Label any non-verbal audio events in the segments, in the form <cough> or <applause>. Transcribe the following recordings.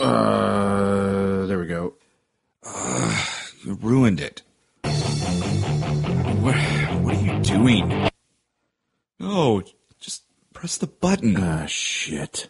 Uh, there we go. You ruined it. What, what are you doing? No, just press the button. Ah, shit.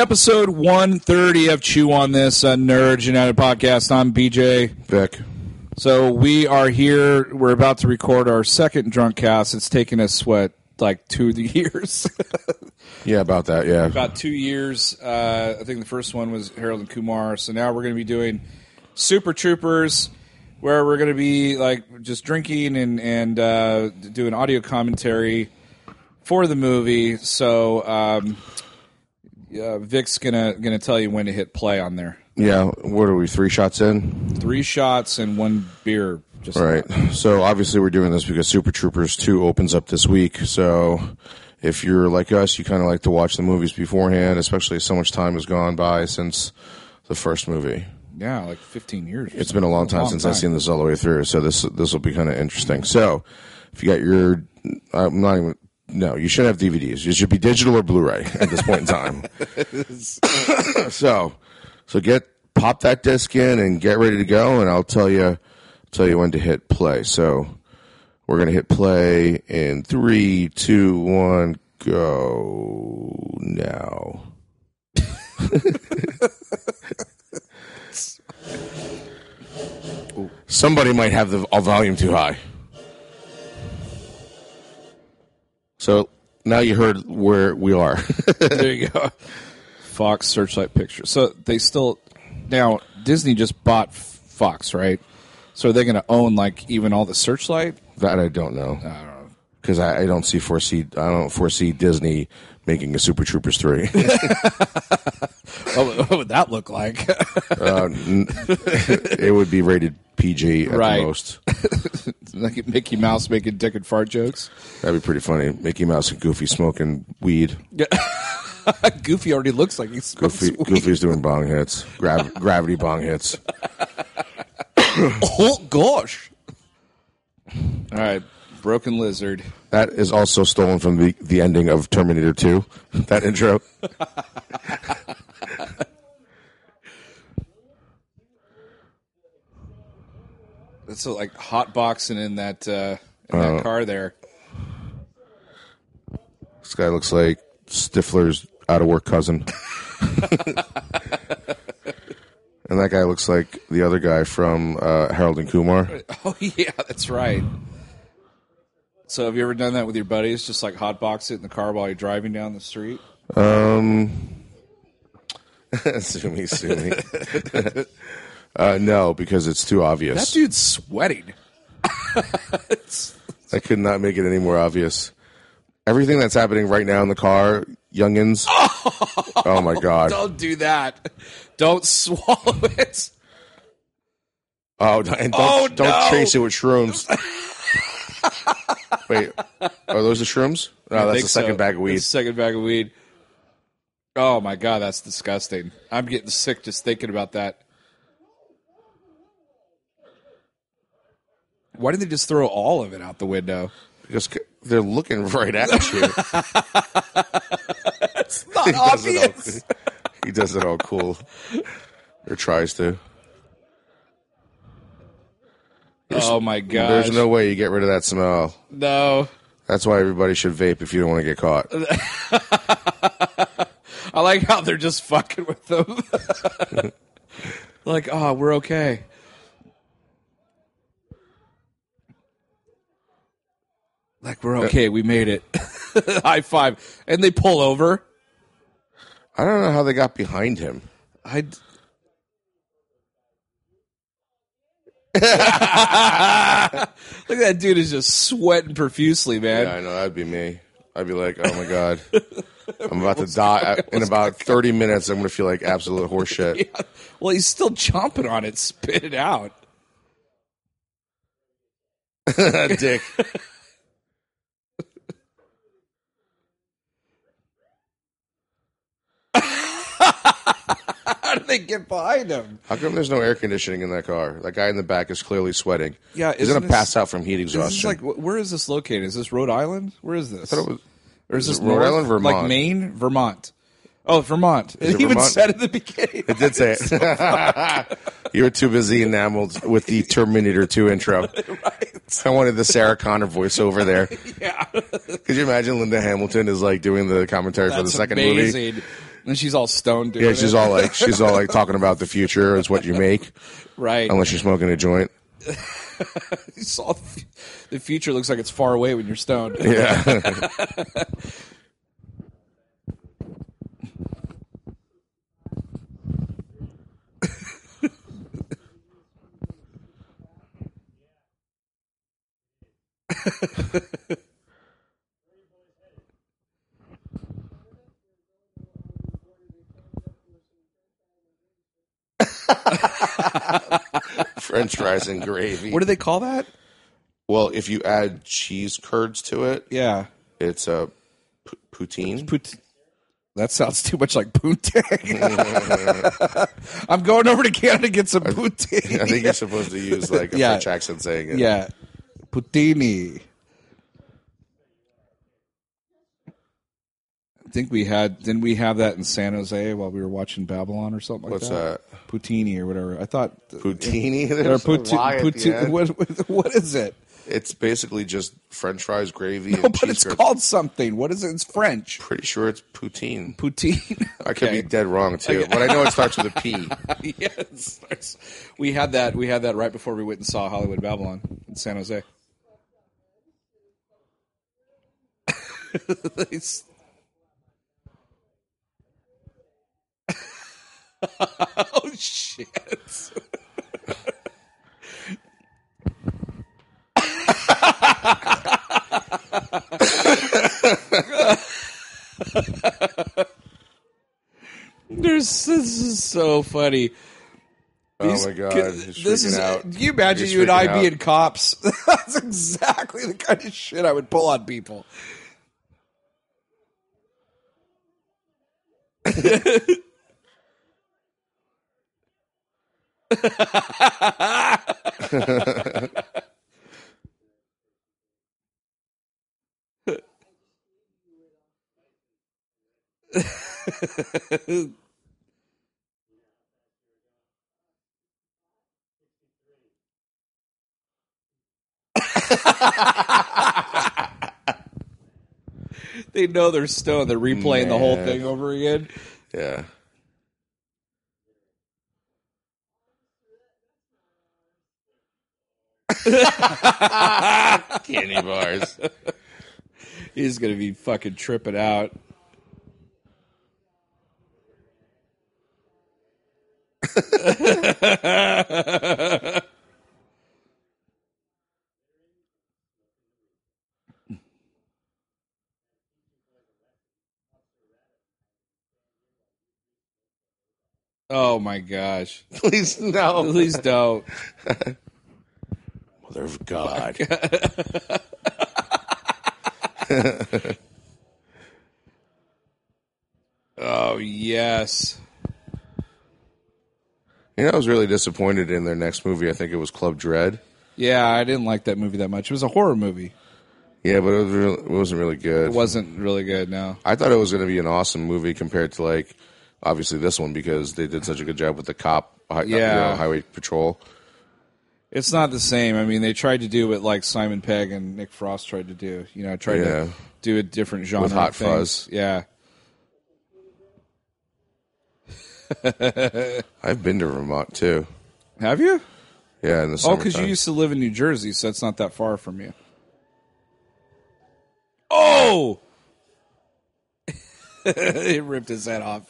Episode 130 of Chew on This, a Nerd United podcast. I'm BJ. Vic. So we are here. We're about to record our second drunk cast. It's taken us, what, like two <laughs> years? Yeah, about that, yeah. about two years. Uh, I think the first one was Harold and Kumar. So now we're going to be doing Super Troopers, where we're going to be like just drinking and and uh, doing audio commentary for the movie. So um, uh, Vic's gonna gonna tell you when to hit play on there. yeah, what are we, three shots in? Three shots and one beer. Just All right. So obviously we're doing this because Super Troopers 2 opens up this week. So if you're like us, you kind of like to watch the movies beforehand, especially as so much time has gone by since the first movie. Yeah, like 15 years. It's been a long time since I've seen this all the way through, so this this will be kind of interesting. So, if you got your, I'm not even. No, you shouldn't have DVDs. You should be digital or Blu-ray at this point in time. <laughs> <coughs> so, so get pop that disc in and get ready to go, and I'll tell you tell you when to hit play. So, we're gonna hit play in three, two, one, go now. <laughs> Somebody might have the volume too high. So now you heard where we are. <laughs> there you go. Fox Searchlight Pictures. So they still now Disney just bought Fox, right? So are they going to own like even all the Searchlight? that I don't know because I, I don't see foresee I don't foresee Disney making a Super Troopers three. <laughs> What would that look like? uh, n- <laughs> it would be rated PG at Right. the most. <laughs> like Mickey Mouse making dick and fart jokes. That'd be pretty funny. Mickey Mouse and Goofy smoking weed. <laughs> Goofy already looks like he's Goofy, Goofy's doing bong hits, Grav- <laughs> gravity bong hits. <coughs> Oh gosh! All right, Broken Lizard. That is also stolen from the, the ending of Terminator 2, that intro. That's uh, like hot boxing in that uh, in that car there. This guy looks like Stifler's out of work cousin. <laughs> and that guy looks like the other guy from uh, Harold and Kumar. <laughs> Oh yeah, that's right. So have you ever done that with your buddies? Just like hot box it in the car while you're driving down the street? <laughs> sue me, sue me. Uh, no, because it's too obvious. That dude's sweating. <laughs> I could not make it any more obvious. Everything that's happening right now in the car, youngins. oh my god. <laughs> Don't do that. Don't swallow it. Oh, and don't Oh, don't chase it with shrooms. <laughs> Wait, are those the shrooms? No, I that's the second so. bag of weed. Second bag of weed. Oh my god, that's disgusting. I'm getting sick just thinking about that. Why did they just throw all of it out the window? Because they're looking right at you. <laughs> It's <laughs> not he, does obvious. all, <laughs> he does it all cool, or tries to. Oh my god. There's no way you get rid of that smell. no. That's why everybody should vape if you don't want to get caught. I like how they're just fucking with them. like, oh, we're okay. Like we're uh, okay, we made it. <laughs> High five, and they pull over. I don't know how they got behind him. I <laughs> Look at that dude is just sweating profusely, man. Yeah, I know that'd be me. I'd be like, oh my god, <laughs> I'm about to die. In about 30 minutes, I'm gonna feel like absolute horseshit. Well, he's still chomping on it. Spit it out. Dick. They get behind him? How come there's no air conditioning in that car? That guy in the back is clearly sweating. Yeah, he's gonna this- pass out from heat exhaustion. is like, where is this located? Is this Rhode Island? Where is this? I thought it was- or is is this it Rhode north? Island, Vermont? Like Maine, Vermont. Oh, Vermont. It it even Vermont? said at the beginning. It did say it. <laughs> <laughs> you were too busy enameled with the Terminator 2 intro. <laughs> I wanted the Sarah Connor voiceover there. yeah, Could you imagine Linda Hamilton is like doing the commentary for the that's second movie? And she's all stoned. Doing Yeah, she's it. all like she's all like <laughs> talking about the future is what you make right. unless you're smoking a joint. You saw the the future looks like it's far away when you're stoned. Yeah. <laughs> <laughs> French fries and gravy. What do they call that? well, if you add cheese curds to it, Yeah, it's a p- poutine. Put- that sounds too much like poontang. <laughs> I'm going over to Canada to get some poutine. I think you're <laughs> supposed to use like a Yeah. French accent saying it. Yeah, poutini. Think we had. Didn't we have that in San Jose while we were watching Babylon or something like that? What's that? Poutini or whatever. I thought Poutini? <laughs> Or There's a pout- Y at the pout- end. what, is it? It's basically just French fries, gravy, <laughs> No, and but it's curds. called something. What is it? It's French. Pretty sure it's poutine. Poutine. <laughs> I could Okay. be dead wrong too, but I know it starts with a P. yes. We had that. We had that right before we went and saw Hollywood Babylon in San Jose. <laughs> oh shit! <laughs> There's this is so funny. Oh, These- oh my god, he's this is. out. You imagine He's you and I out. being cops? <laughs> That's exactly the kind of shit I would pull on people. They know they're stoned. They're replaying the whole Man. thing over again. Yeah. <laughs> Candy bars. He's gonna be fucking tripping out. <laughs> Oh my gosh! Please no. Please don't. <laughs> Mother of God. <laughs> Oh yes. You know, I was really disappointed in their next movie. I think it was Club Dread. Yeah, I didn't like that movie that much. It was a horror movie. Yeah, but it, was real, it wasn't really good. It wasn't really good. No. I thought it was going to be an awesome movie compared to like obviously this one because they did such a good job with the cop, hi- uh, you Yeah. know, highway patrol. It's not the same. I mean, they tried to do what like Simon Pegg and Nick Frost tried to do. You know, tried Yeah. to do a different genre With Hot of things. Fuzz. Yeah. <laughs> I've been to Vermont too. Have you? Yeah, in the Oh, because you used to live in New Jersey, so it's not that far from you. Oh! <laughs> it ripped his head off.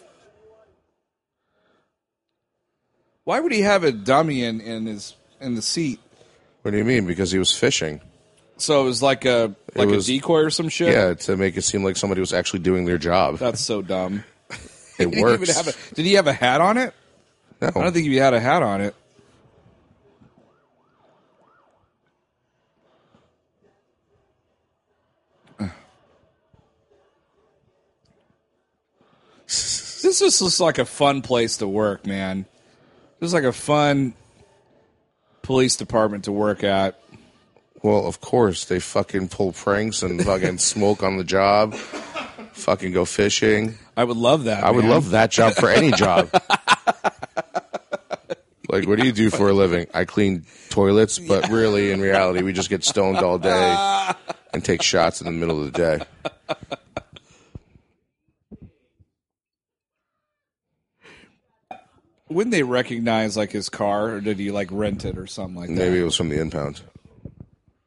Why would he have a dummy in, in his in the seat. What do you mean? Because he was fishing. So it was like a like was- a decoy or some shit. Yeah, to make it seem like somebody was actually doing their job. That's so dumb. It <laughs> works. a- did he have a hat on it? no. I don't think he had a hat on it. <sighs> This just looks like a fun place to work, man. This is like a fun police department to work at. Well, of course they fucking pull pranks and <laughs> fucking smoke on the job. Fucking go fishing. I would love that. I would man. love that job for any job. <laughs> like, what do you do for a living? I clean toilets, but really, in reality, we just get stoned all day <laughs> and take shots in the middle of the day. Wouldn't they recognize like his car, or did he like rent it or something like that? Maybe it was from the impound.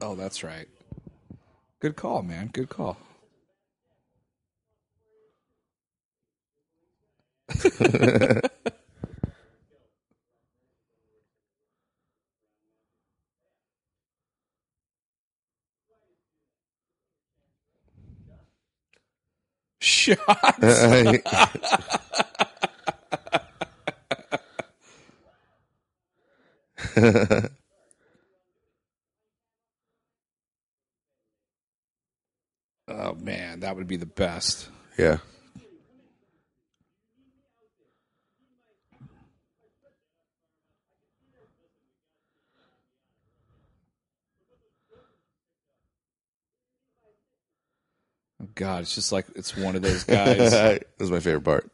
Oh, that's right. Good call, man. Good call. <laughs> Shots. <laughs> <laughs> <laughs> Oh man, that would be the best. yeah. Oh god, it's just like it's one of those guys. <laughs> this is my favorite part.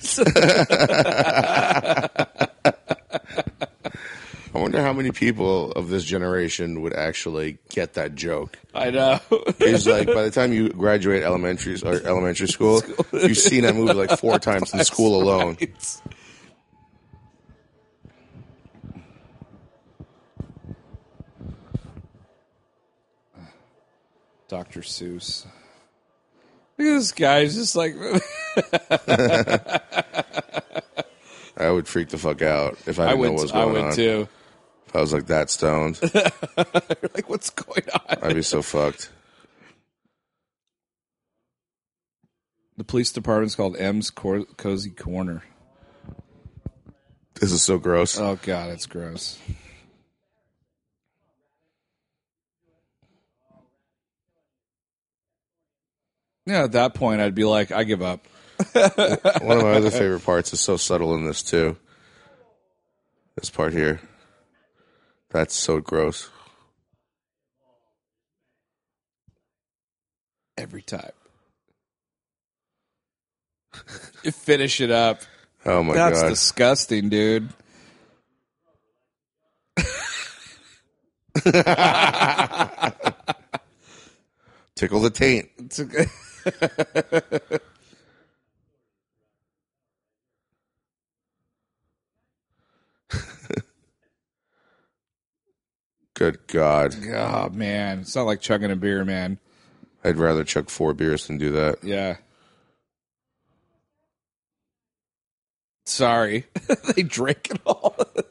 <laughs> I wonder how many people of this generation would actually get that joke. I know. It's like by the time you graduate elementary or elementary school, <laughs> you've seen that movie like four times in <laughs> school alone. It's- Dr. Seuss. Look at this guy. He's just like, <laughs> I would freak the fuck out if I I didn't know what was going on. I would on. too. If I was like that stoned, <laughs> like, what's going on? I'd be so fucked. The police department's called M's Cor- Cozy Corner. This is so gross. Oh god, it's gross. Yeah, at that point, I'd be like, I give up. <laughs> One of my other favorite parts is so subtle in this too. This part here. That's so gross. every time. <laughs> you finish it up. Oh my That's god. That's disgusting, dude. <laughs> Tickle the taint. <laughs> Good God. oh man, it's not like chugging a beer, man. I'd rather chug four beers than do that. Yeah. Sorry, <laughs> they drank it all. <laughs>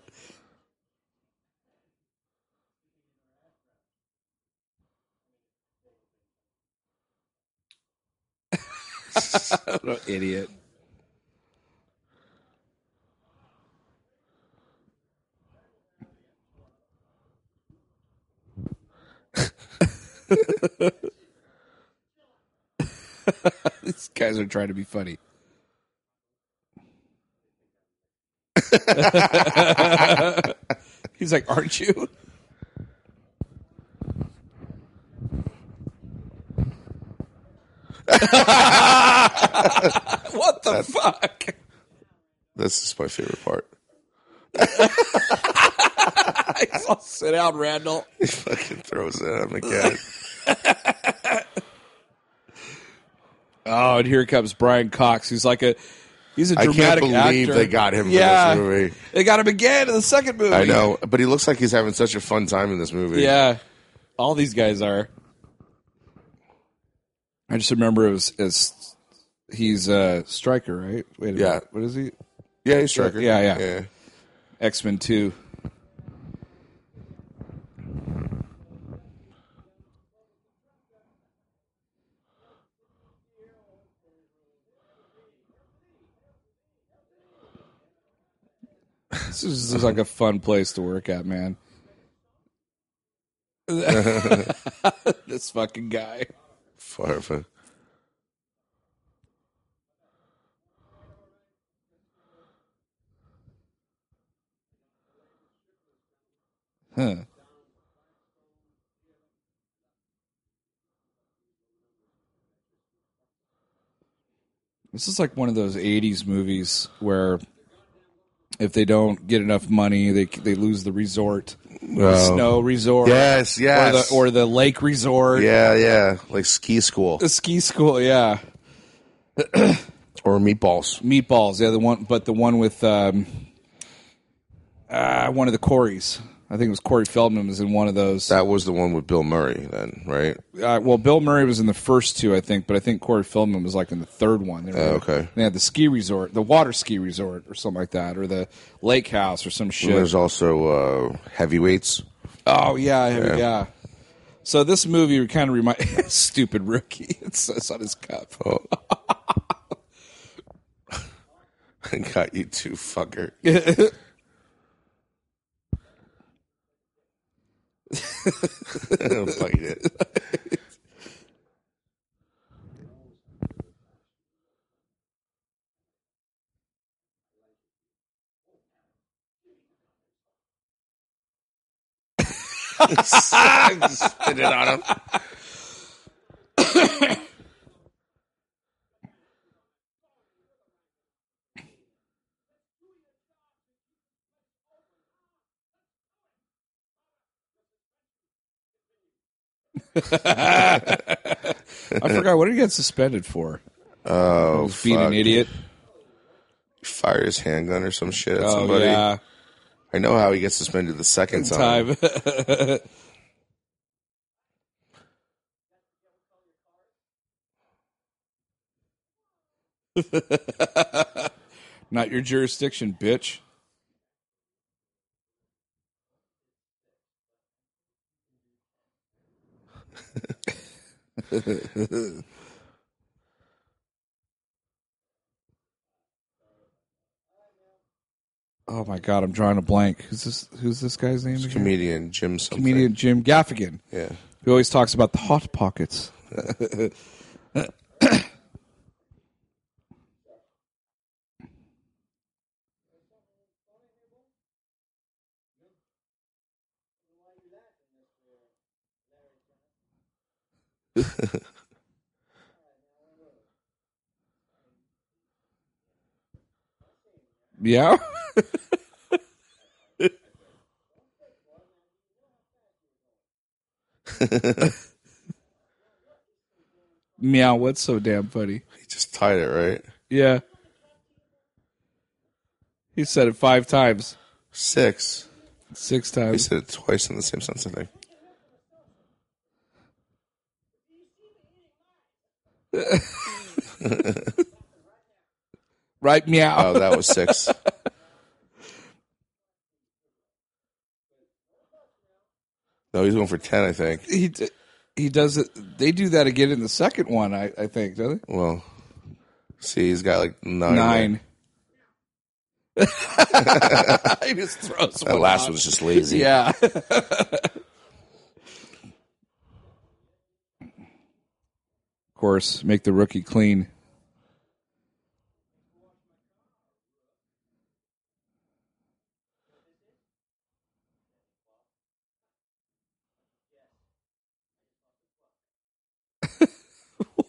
<laughs> what an idiot. <laughs> These guys are trying to be funny. <laughs> He's like, "Aren't you?" <laughs> what the fuck? This is my favorite part. <laughs> He's all sit down, Randall. He fucking throws it at him again. <laughs> Oh, and here comes Brian Cox. He's like a he's a I dramatic can't believe actor. they got him for yeah, this movie. They got him again in the second movie. I know, but he looks like he's having such a fun time in this movie. Yeah, all these guys are. I just remember it was, it's he's a Stryker, right? Wait, a Yeah. minute. What is he? Yeah, he's Stryker. Yeah, yeah. yeah. X Men Two. This is, this is like a fun place to work at, man. <laughs> this fucking guy. Fun. Huh. This is like one of those '80s movies where if they don't get enough money, they they lose the resort, the Oh. snow resort, Yes, yes. or the, or the lake resort, Yeah, yeah. Like ski school the ski school. Yeah, or meatballs. meatballs. Yeah, the one, but the one with um, uh, one of the Corys. I think it was Corey Feldman was in one of those. That was the one with Bill Murray, then, right? Uh, well, Bill Murray was in the first two, I think, but I think Corey Feldman was like in the third one. They, were- Oh, okay. They had the ski resort, the water ski resort, or something like that, or the lake house, or some And shit. there's also uh, heavyweights. Oh yeah, yeah. Yeah. So this movie kind of remind <laughs> stupid rookie. <laughs> It says on his cup. Oh. <laughs> Got you too, fucker. Don't bite it. <laughs> Spit it on him. <laughs> <laughs> I forgot what did he get suspended for? Oh, Was being an idiot. Fire his handgun or some shit at Oh somebody. yeah, I know how he gets suspended the second time. time. <laughs> Not your jurisdiction, bitch. <laughs> Oh my god, I'm drawing a blank. Who's this? Who's this guy's name? again? Comedian Jim something. Comedian Jim Gaffigan. Yeah. Who always talks about the hot pockets. <laughs> <laughs> yeah. <laughs> Meow, what's so damn funny? He just tied it, right? Yeah. He said it five times. Six. Six times. He said it twice in the same sentence, I think. <laughs> Right, meow. Oh, that was six. <laughs> no, he's going for ten, I think. he d- he does it. They do that again in the second one, I, I think, don't Well, see, he's got like nine. they? Nine. <laughs> he just throws That last out. one was just lazy. Yeah. Course, make the rookie clean. what?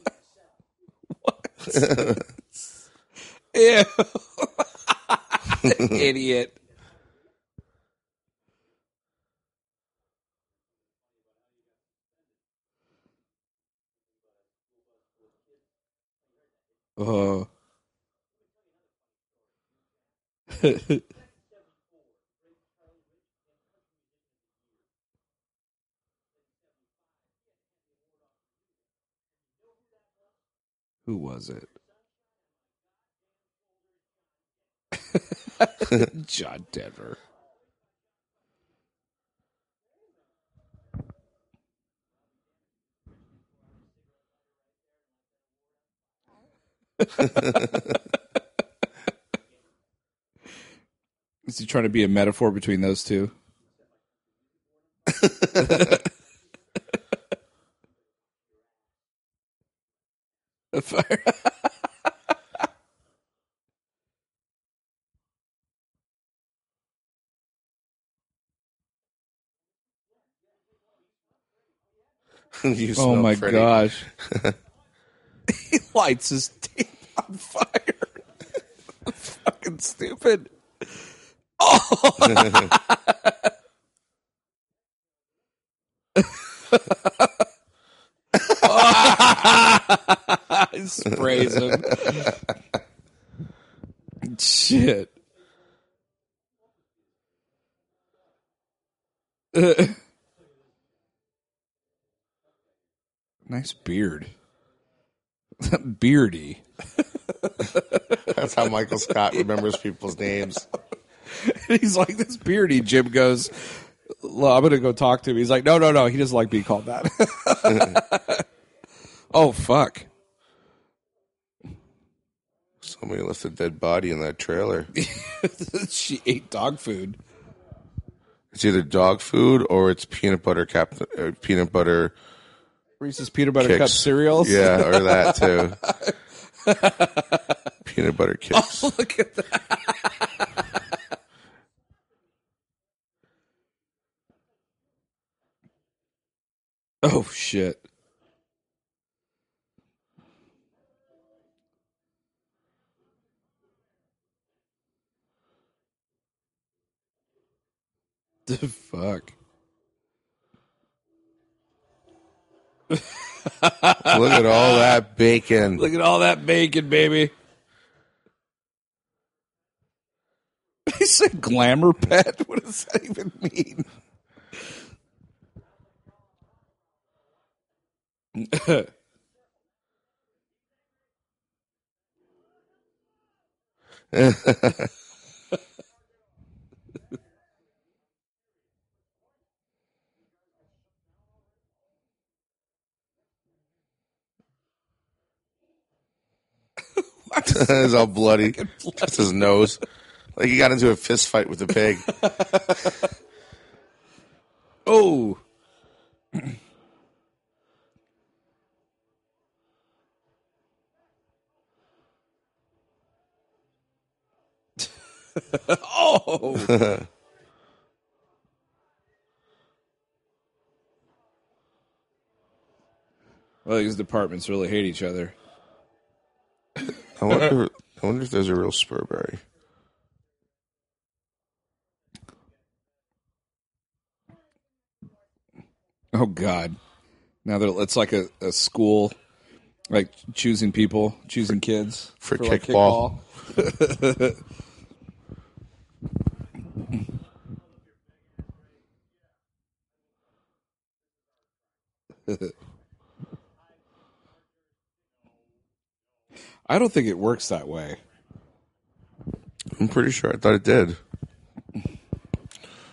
<laughs> What? Ew. <laughs> Idiot. Oh. <laughs> Who was it? <laughs> John Denver. <laughs> Is he trying to be a metaphor between those two? A <laughs> fire- You oh my pretty. gosh. <laughs> he lights his tape on fire. <laughs> Fucking stupid. Oh. <laughs> he sprays him. Shit. <laughs> nice beard. Beardy. That's how Michael Scott remembers people's names. <laughs> He's like this beardy. Jim goes, "Well, I'm gonna go talk to him. He's like, no, no, no. He doesn't like being called that. <laughs> oh fuck! Somebody left a dead body in that trailer. <laughs> she ate dog food. It's either dog food or it's peanut butter cap, uh, peanut butter Reese's peanut butter cup cereals. Yeah, or that too. <laughs> peanut butter <laughs> kicks. Oh, look at that. <laughs> oh shit. The fuck. Look at all that bacon. Look at all that bacon, baby. <laughs> He said glamour pet. What does that even mean? <laughs> <laughs> it's all bloody. Just his nose. Like he got into a fist fight with the pig. <laughs> Oh. <laughs> oh. well, these departments really hate each other. I wonder. I wonder if there's a real Spurbury. Oh God! Now that it's like a, a school, like choosing people, choosing kids for like, kickball. <laughs> I don't think it works that way. I'm pretty sure. I thought it did.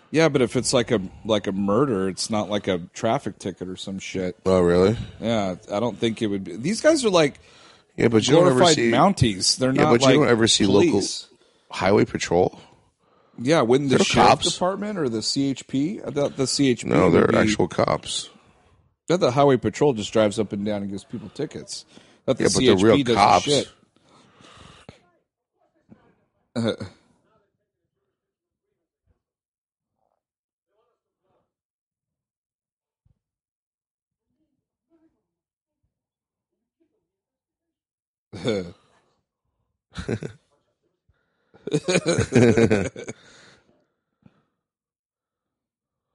Yeah, but if it's like a like a murder, it's not like a traffic ticket or some shit. Oh, really? Yeah, I don't think it would be. These guys are like Yeah, but you don't ever glorified see Mounties. They're Yeah, not but you don't ever see police. highway patrol. Yeah, wouldn't the They're sheriff cops. department or the CHP? I thought the CHP. No, would they're be- actual cops. I thought the highway patrol just drives up and down and gives people tickets. The Yeah, but they're real does cops. Shit. Uh, <laughs>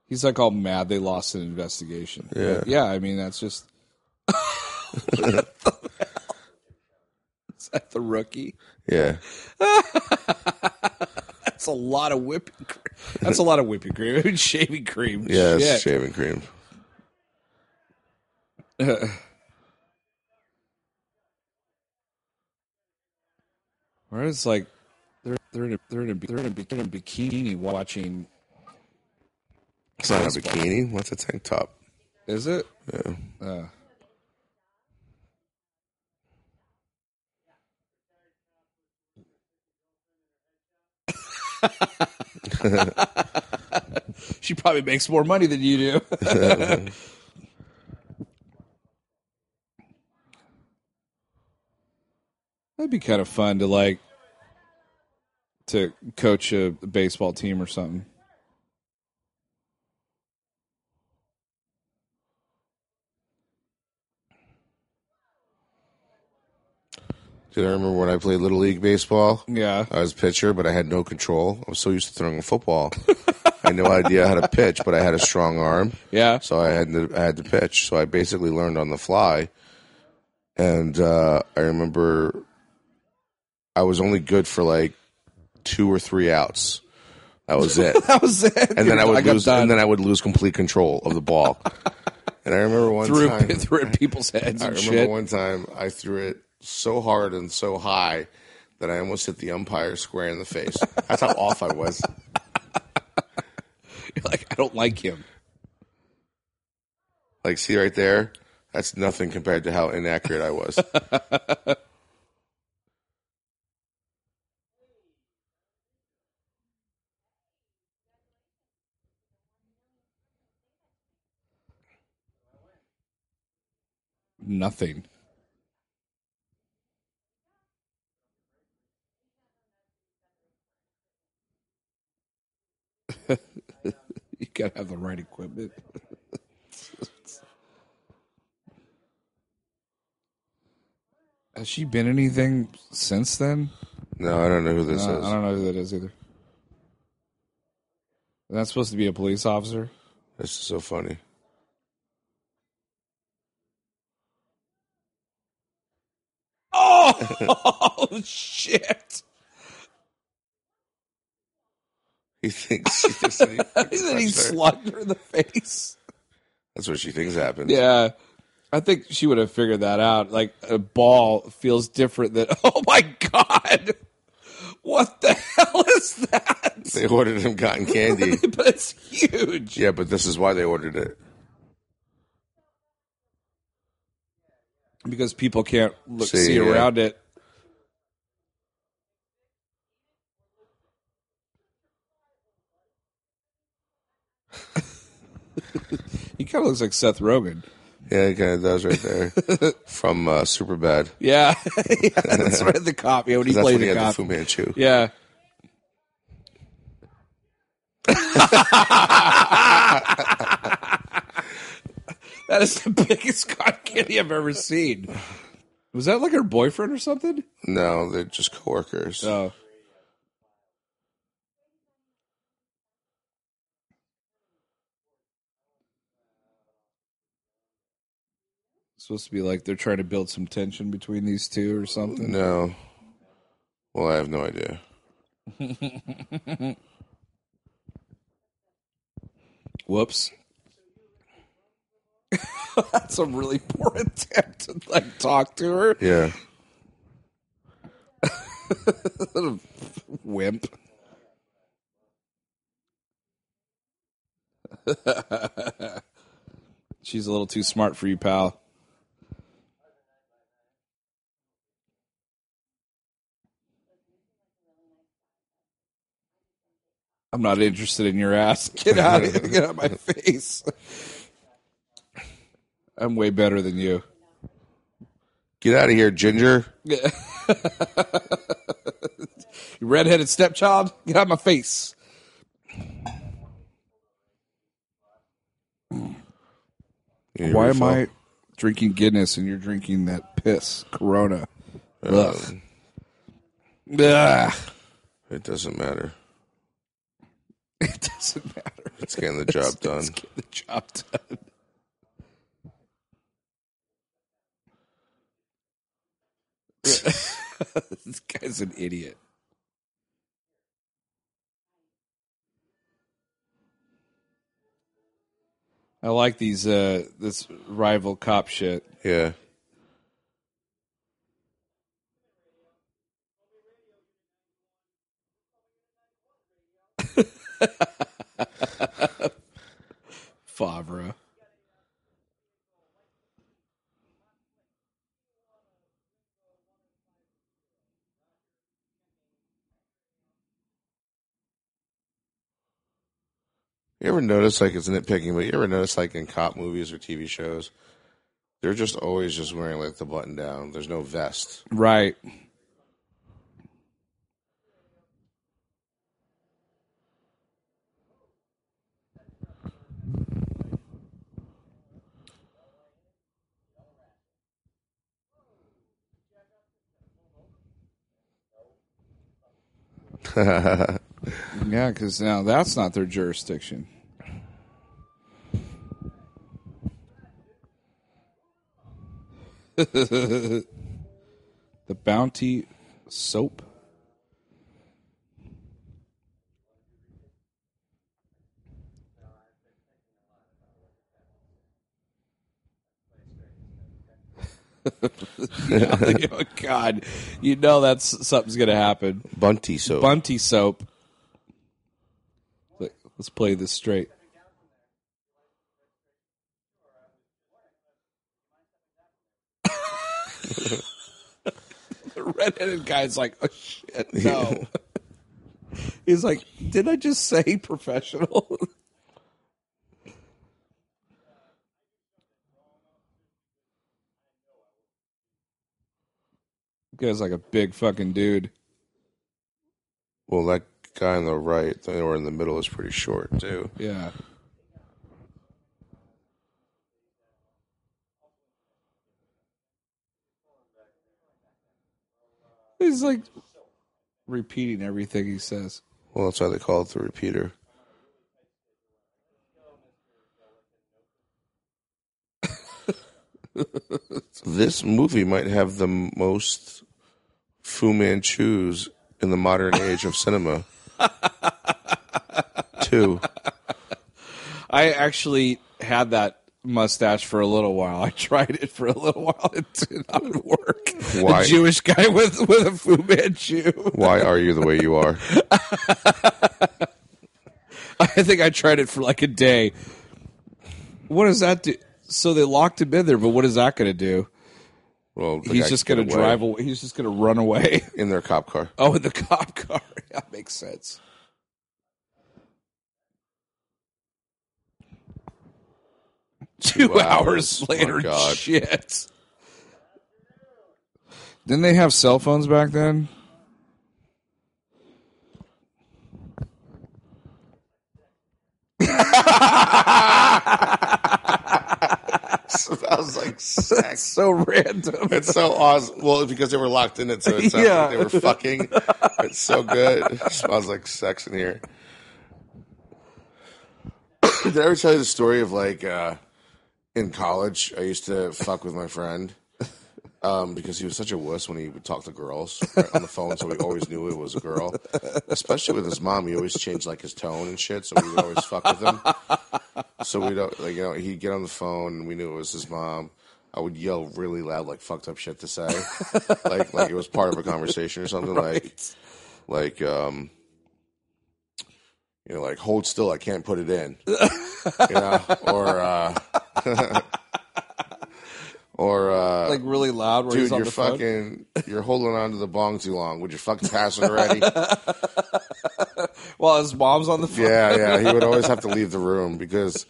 He's like all mad they lost an investigation. Yeah. But yeah. I mean that's just. <laughs> Is that the rookie? Yeah. <laughs> That's a lot of whipping cream. That's a lot of whipping cream. <laughs> Shaving cream. Yeah, it's Shit. shaving cream. <sighs> Where it's like, there- They're in a they're in a they're in a, they're in a bikini watching. It's not a Baseball. bikini. What's a tank top? Is it? Yeah. Uh, <laughs> she probably makes more money than you do. <laughs> That'd be kind of fun to like to coach a baseball team or something. Dude, I remember when I played little league baseball. Yeah. I was pitcher, but I had no control. I was so used to throwing a football. I had no idea how to pitch, but I had a strong arm, Yeah. so I had to I had to pitch. So I basically learned on the fly. And uh, I remember I was only good for like two or three outs. That was it. <laughs> That was it. and then I would got lose, done. and then I would lose complete control of the ball. <laughs> and I remember one threw time, <laughs> threw it at people's heads I remember shit. one time I threw it so hard and so high that I almost hit the umpire square in the face. That's how off I was. <laughs> You're like, I don't like him. Like, see right there, that's nothing compared to how inaccurate I was. <laughs> Nothing. You gotta have the right equipment. <laughs> Has she been anything since then? No, I don't know who this is. I don't know who that is either. That's supposed to be a police officer. This is so funny. <laughs> Oh shit! He thinks, that he <laughs> he her. slugged her in the face. That's what she thinks happened. Yeah. I think she would have figured that out. Like a ball feels different than <laughs> oh my god. What the hell is that? They ordered him cotton <laughs> candy. but it's huge. yeah, but this is why they ordered it. Because people can't look See, see, yeah. around it. <laughs> he kind of looks like Seth Rogen. Yeah, he kind of does right there. <laughs> From uh, Superbad. Yeah, <laughs> yeah that's right. The cop. Yeah, when he That's played when he the had cop. the Fu Manchu. Yeah. that is the biggest cotton candy I've ever seen. Was that like her boyfriend or something? No, they're just coworkers. Oh. Supposed to be like they're trying to build some tension between these two or something. No. Well, I have no idea. <laughs> Whoops. <laughs> That's a really poor attempt to like talk to her. Yeah. <laughs> Wimp. She's a little too smart for you, pal. I'm not interested in your ass. <laughs> Get out of here. get out of my <laughs> face. I'm way better than you. Get out of here, Ginger. <laughs> You redheaded stepchild, get out of my face. You Why am? I drinking Guinness and you're drinking that piss, Corona? Um, Ugh. Ugh. It doesn't matter. It doesn't matter. It's getting the job done. Let's get the job done. <laughs> this guy's an idiot. I like these uh this rival cop shit. Yeah. Farva. You ever notice, like, it's nitpicking, but you ever notice, like, in cop movies or TV shows, they're just always just wearing, like, the button down. There's no vest. Right. <laughs> Yeah, because now that's not their jurisdiction. <laughs> the Bounty soap. <laughs> <laughs> Oh, God, you know that's something's gonna happen. Bunty soap. Bunty soap. Let- Let's play this straight. <laughs> the redheaded guy's like, oh shit, no. He's like, did I just say professional? Guy's like a big fucking dude. well, that guy on the right, or in the middle, is pretty short, too. Yeah. He's like repeating everything he says. Well, that's why they call it the repeater. <laughs> this movie might have the most Fu Manchus in the modern age of cinema. <laughs> Two. I actually had that mustache for a little while. I tried it for a little while. It did not work. Why? A Jewish guy with with a Fu Manchu. Why are you the way you are? <laughs> I think I tried it for like a day. What does that do? So they locked him in there, but what is that going to do? Well, He's just going to drive away. He's just going to run away. <laughs> in their cop car. Oh, in the <laughs> cop car. <laughs> That makes sense. Two Two hours oh hours. Later, God. shit. Didn't they have cell phones back then? <laughs> I was like, sex. So random. It's so awesome. Well, because they were locked in it, so it sounded Yeah. like they were fucking. It's so good. It smells like sex in here. Did I ever tell you the story of like uh, in college? I used to fuck with my friend um, because he was such a wuss when he would talk to girls right, on the phone, so we always knew it was a girl. Especially with his mom, he always changed like his tone and shit, so we would always fuck with him. So we don't like you know he'd get on the phone and we knew it was his mom. I would yell really loud, like fucked up shit to say, like like it was part of a conversation or something. Like like um, you know, like hold still, I can't put it in, you know, or uh, <laughs> or uh, like really loud where dude, he's on you're fucking, you're holding on to the bong too long. Would you fucking pass it already? <laughs> While his mom's on the phone. Yeah, yeah. He would always have to <laughs> leave the room because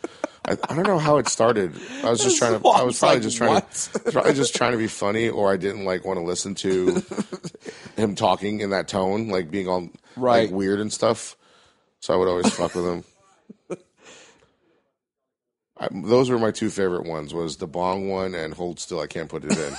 I, I don't know how it started. I was just trying to. I was probably like, just trying "What?" to. <laughs> Probably just trying to be funny, or I didn't like want to listen to him talking in that tone, like being all Right. like weird and stuff. So I would always fuck with him. I, those were my two favorite ones: was the bong one and hold still. I can't put it in.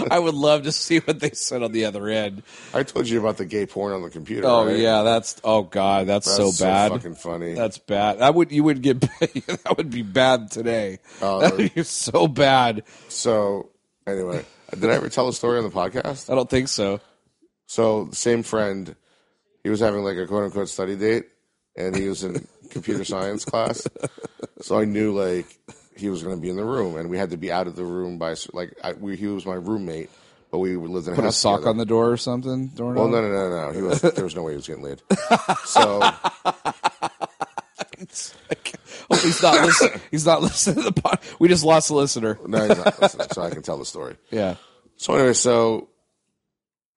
<laughs> I would love to see what they said on the other end. I told you about the gay porn on the computer. Oh right? yeah, that's oh god, that's, That's so bad. That's fucking funny. That's bad. That would you would get <laughs> that would be bad today. Oh, that would be so bad. so anyway, did I ever tell a story on the podcast? I don't think so. So same friend, he was having like a quote unquote study date, and he was in computer science class. So I knew like he was going to be in the room, and we had to be out of the room by like I, we, he was my roommate, but we lived in a Put a house sock together. on the door or something. Well, no, no, no, no. He was there was no way he was getting laid. <laughs> So Oh, he's not listening. He's not listening to the pod. We just lost a listener. no, he's not listening, so I can tell the story. Yeah. So anyway, so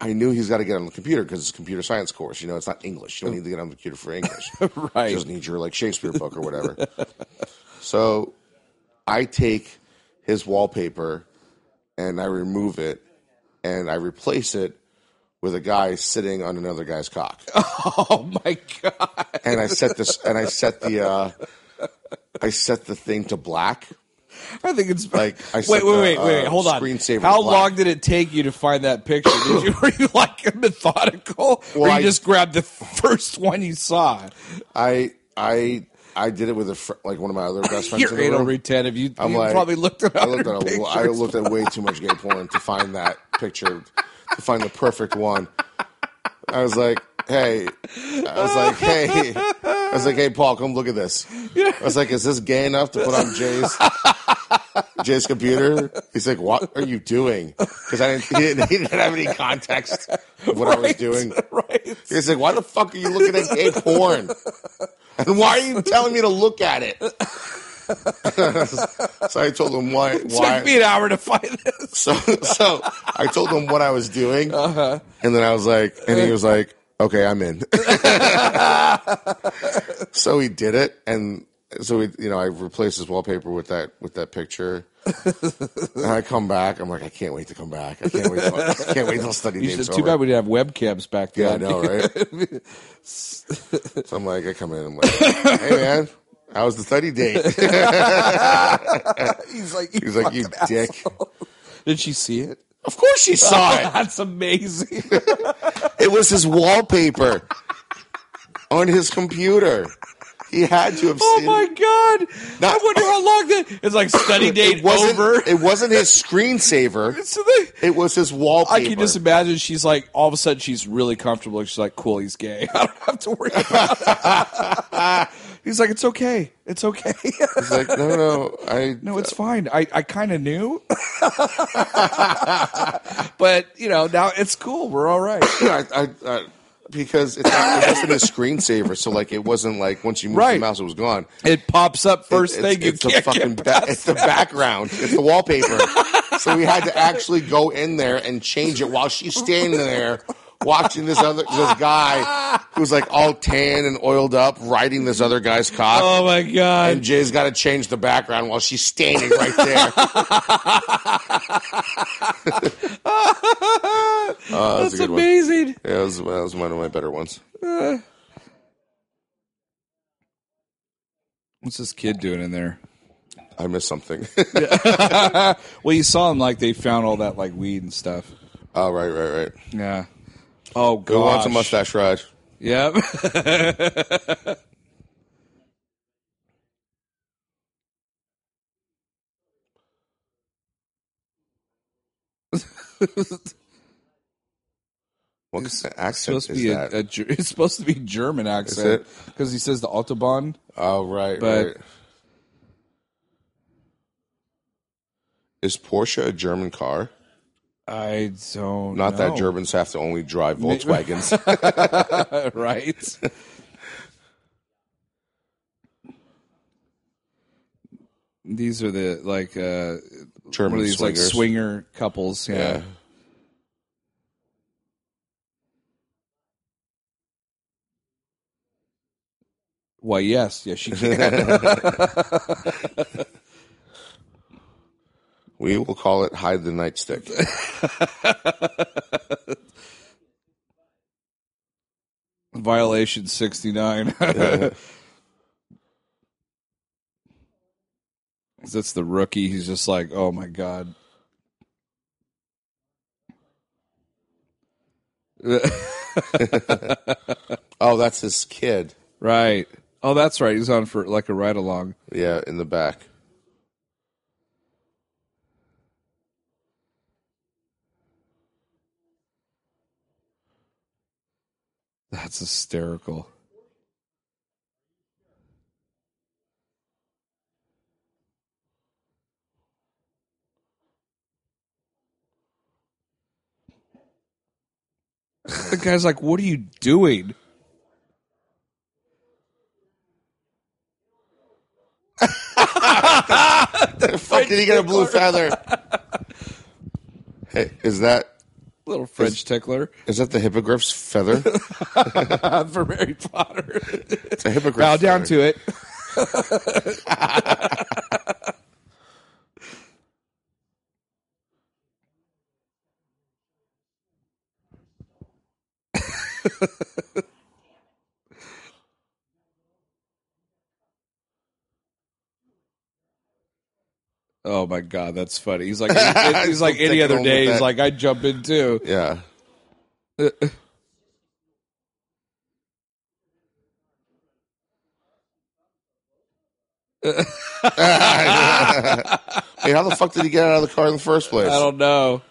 I knew he's got to get on the computer because it's a computer science course. You know, it's not English. You don't need to get on the computer for English. <laughs> Right. You just need your like Shakespeare book or whatever. <laughs> so I take his wallpaper and I remove it and I replace it with a guy sitting on another guy's cock. <laughs> Oh my god. And I set this and I set the uh I set the thing to black. I think it's Like, I wait, wait, wait, wait. uh, Hold on. screensaver How long did it take you to find that picture? Did you <coughs> <laughs> were you like methodical, or you just grabbed the first one you saw? I I I did it with a fr- like one of my other best <laughs> friends You're the anal room. retentive. You, I'm you like, probably looked at I looked at a. I looked at way too much gay porn to find that picture, to find the perfect one. I was like, hey, I was like, hey, I was like, hey, Paul, come look at this. I was like, is this gay enough to put on Jay's Jay's computer? He's like, what are you doing? Because I didn't he, didn't, he didn't have any context of what I was Right, doing. right. He's like, why the fuck are you looking at gay porn? And why are you telling me to look at it? <laughs> so I told him why. why Took me an hour to find this. so, so I told him what I was doing, Uh-huh. and then I was like, and he was like, "Okay, I'm in." <laughs> so he did it, and so we, you know, I replaced his wallpaper with that with that picture. and I come back, I'm like, I can't wait to come back. I can't wait. Till, I can't wait till study <laughs> You date's should- too bad we didn't have webcams back then. Yeah, I know, right? <laughs> so I'm like, I come in, I'm like, hey man, how was the study date? He's like, He's like, you dick. asshole. Did she see it? Of course she saw <laughs> it. That's amazing. <laughs> It was his wallpaper on his computer. <laughs> He had to have oh my god! Not- I wonder how long that. It's like study date it wasn't, over. It wasn't his screensaver. <laughs> so they, It was his wallpaper. I can just imagine she's like all of a sudden she's really comfortable. She's like, "Cool, he's gay. <laughs> I don't have to worry about it." he's like, "It's okay. It's okay. He's like, no, no, I no, it's fine. I I kind of knew, but you know now it's cool. We're all right." I, I, I because it's not, it wasn't his screensaver. So like, it wasn't like once you moved Right. the mouse, it was gone. It pops up first it's, thing. You it's the fucking ba- it's the background. It's the wallpaper. so we had to actually go in there and change it while she's standing there watching this other this guy who's like all tan and oiled up riding this other guy's cock. Oh my god! and Jay's got to change the background while she's standing right there. <laughs> oh, that was That's a good one. amazing. Yeah, that was, that was one of my better ones. Uh. What's this kid doing in there? I missed something. <laughs> <laughs> Well, you saw him like they found all that like weed and stuff. oh, right, right, right. Yeah. Oh god. Who wants a mustache ride? Yep. <laughs> What kind of supposed accent to is be a, that? a <laughs> it's supposed to be German accent because he says the autobahn. oh, right, but- right. Is Porsche a German car? I don't Not that. Germans have to only drive <laughs> Volkswagens. <laughs> right? These are the like uh German these like swinger couples. Yeah. yeah. Why? Yes, yes, she can. <laughs> We will call it hide the nightstick. <laughs> Violation sixty nine. <laughs> That's the rookie. He's just like, oh my god. oh, that's his kid. right. Oh, that's right. He's on for like a ride along. Yeah, in the back. That's hysterical. the guy's like, "What are you doing?" Fuck, did he get a blue feather? Hey, is that Little French tickler is that the hippogriff's feather? <laughs> For Harry Potter. It's a hippogriff. Bow down feather. to it. <laughs> Oh my god, that's funny. He's like <laughs> he's like any other day. He's like I'd jump in too. Yeah. <laughs> Hey, how the fuck did he get out of the car in the first place? I don't know.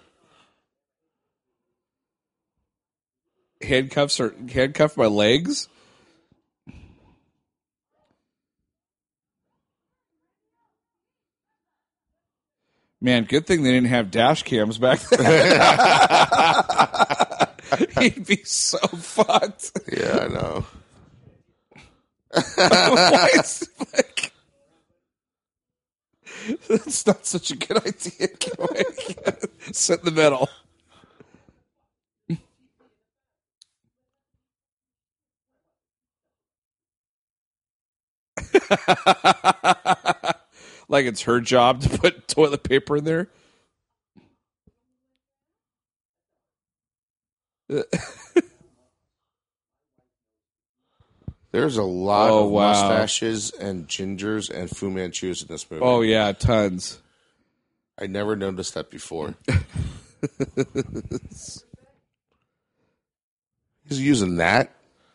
Handcuffs or handcuff my legs. Man, good thing they didn't have dash cams back then. <laughs> He'd be so fucked. Yeah, I know. <laughs> Why is like that's not such a good idea. Sit <laughs> in the middle. Like it's her job to put <laughs> toilet paper in there. <laughs> There's a lot Oh, of wow. mustaches and gingers and Fu Manchus in this movie. Oh yeah, tons. I never noticed that before. <laughs> He's using that.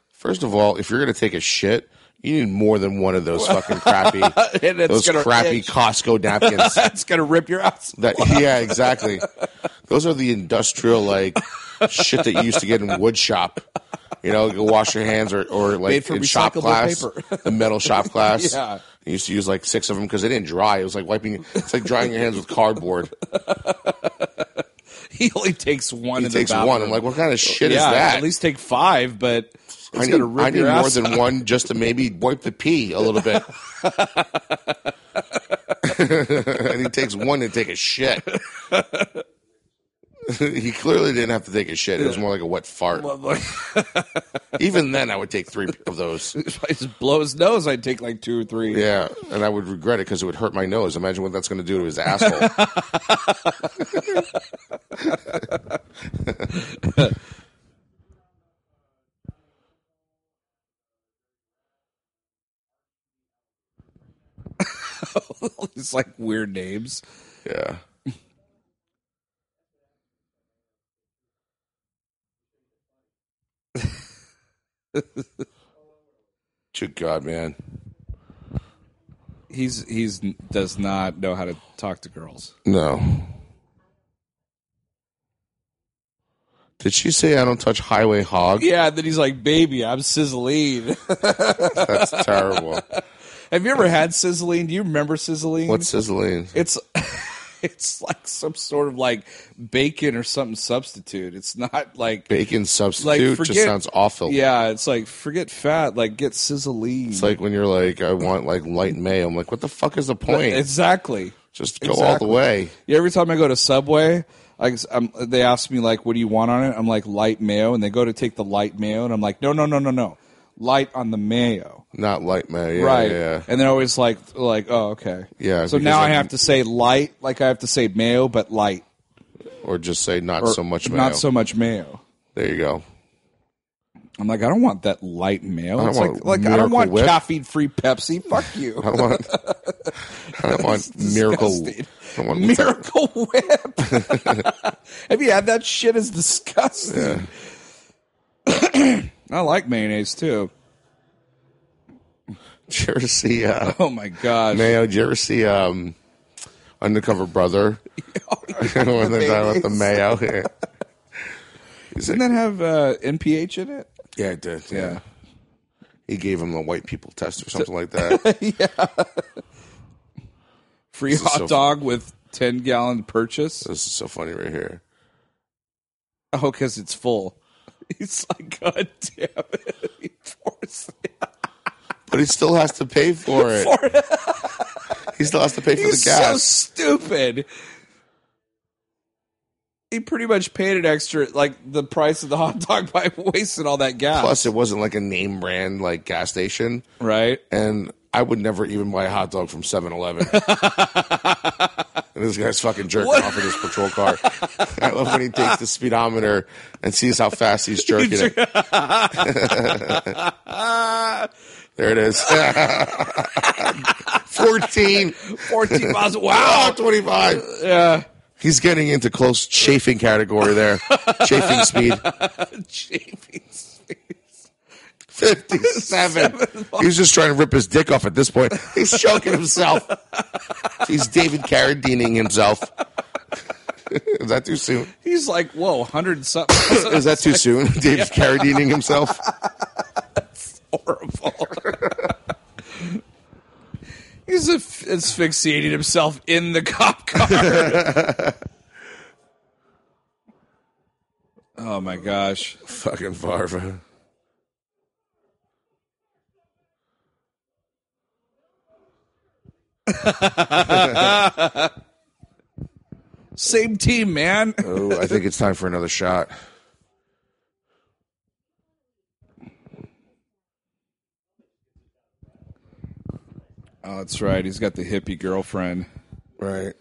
First of all, if you're going to take a shit, you need more than one of those fucking crappy, <laughs> those gonna crappy itch. Costco <laughs> napkins. That's gonna rip your ass. That <laughs> yeah, exactly. Those are the industrial like shit that you used to get in wood shop. You know, go wash your hands or or like in shop class, paper. the metal shop class. Yeah. I used to use like six of them because they didn't dry. It was like wiping. It's like drying your hands with cardboard. He only takes one. He in takes the one. I'm like, what kind of shit yeah, is that? At least take five, but I need, rip I need more than out. one just to maybe wipe the pee a little bit. <laughs> and he takes one to take a shit. <laughs> he clearly didn't have to take a shit. It was more like a wet fart. <laughs> Even then, I would take three of those. if I just blow his nose, I'd take like two or three. Yeah, and I would regret it because it would hurt my nose. Imagine what that's going to do to his asshole. <laughs> All these like weird names. yeah. <laughs> Good God, man. He's he's does not know how to talk to girls. No. Did she say I don't touch highway hog? Yeah, then he's like, "Baby, I'm sizzling." <laughs> That's terrible. Have you ever had sizzling? Do you remember sizzling? What's sizzling? it's <laughs> it's like some sort of like bacon or something substitute. It's not like Bacon substitute just forget- sounds awful. yeah, it's like forget fat, like get sizzling. It's like when you're like, I want like light mayo. I'm like, what the fuck is the point? exactly. just go all the way. Yeah, every time I go to Subway, I, am they ask me like, "What do you want on it?" I'm like, "Light mayo," and they go to take the light mayo, and I'm like, "No, no, no, no, no, light on the mayo." Not light mayo. Yeah, right. Yeah. And they're always like, like, oh, okay. Yeah, So now I I'm- have to say light, like I have to say mayo, but light. Or just say not Or so much mayo. Not so much mayo. There you go. I'm like, I don't want that light mayo. I don't it's want like, like I don't want Whip. caffeine free Pepsi. Fuck you. <laughs> I don't want. I don't <laughs> want miracle. I don't want? Miracle Whip. <laughs> Have you had that shit? Is disgusting. <clears throat> I like mayonnaise too. Did you ever see uh, Oh my gosh. mayo? Did you ever see um, Undercover Brother? <laughs> <laughs> when they're talking about the mayo. Yeah. He's Didn't like, that have uh, NPH in it? yeah, it did. Yeah. He gave him the white people test or something like that. <laughs> Yeah. Free is hot so- dog with 10 gallon purchase. this is so funny right here. Oh, because it's full. <laughs> He's like, God damn it. <laughs> He forced it. But he still has to pay for it. <laughs> he still has to pay for He's the gas. so stupid. He pretty much paid an extra, like the price of the hot dog by wasting all that gas. Plus, it wasn't like a name brand like gas station, right? and I would never even buy a hot dog from 7-Eleven. And this guy's fucking jerking What? off in his patrol car. <laughs> I love when he takes the speedometer and sees how fast he's <laughs> jerking it. <laughs> there it is. 14. 14 miles. Wow, Wow. 25. Yeah. He's getting into close chafing category there. chafing speed. Chafing space. 57. <laughs> He's just trying to rip his dick off at this point. He's choking himself. He's David Carradining himself. Is that too soon? He's like, whoa, 100 something. Is that too soon? David Carradining himself? horrible. He's asph- asphyxiating himself in the cop car. <laughs> oh my gosh. Fucking Farva. <laughs> Same team, man. <laughs> Oh, I think it's time for another shot. Oh, that's right. He's got the hippie girlfriend. Right.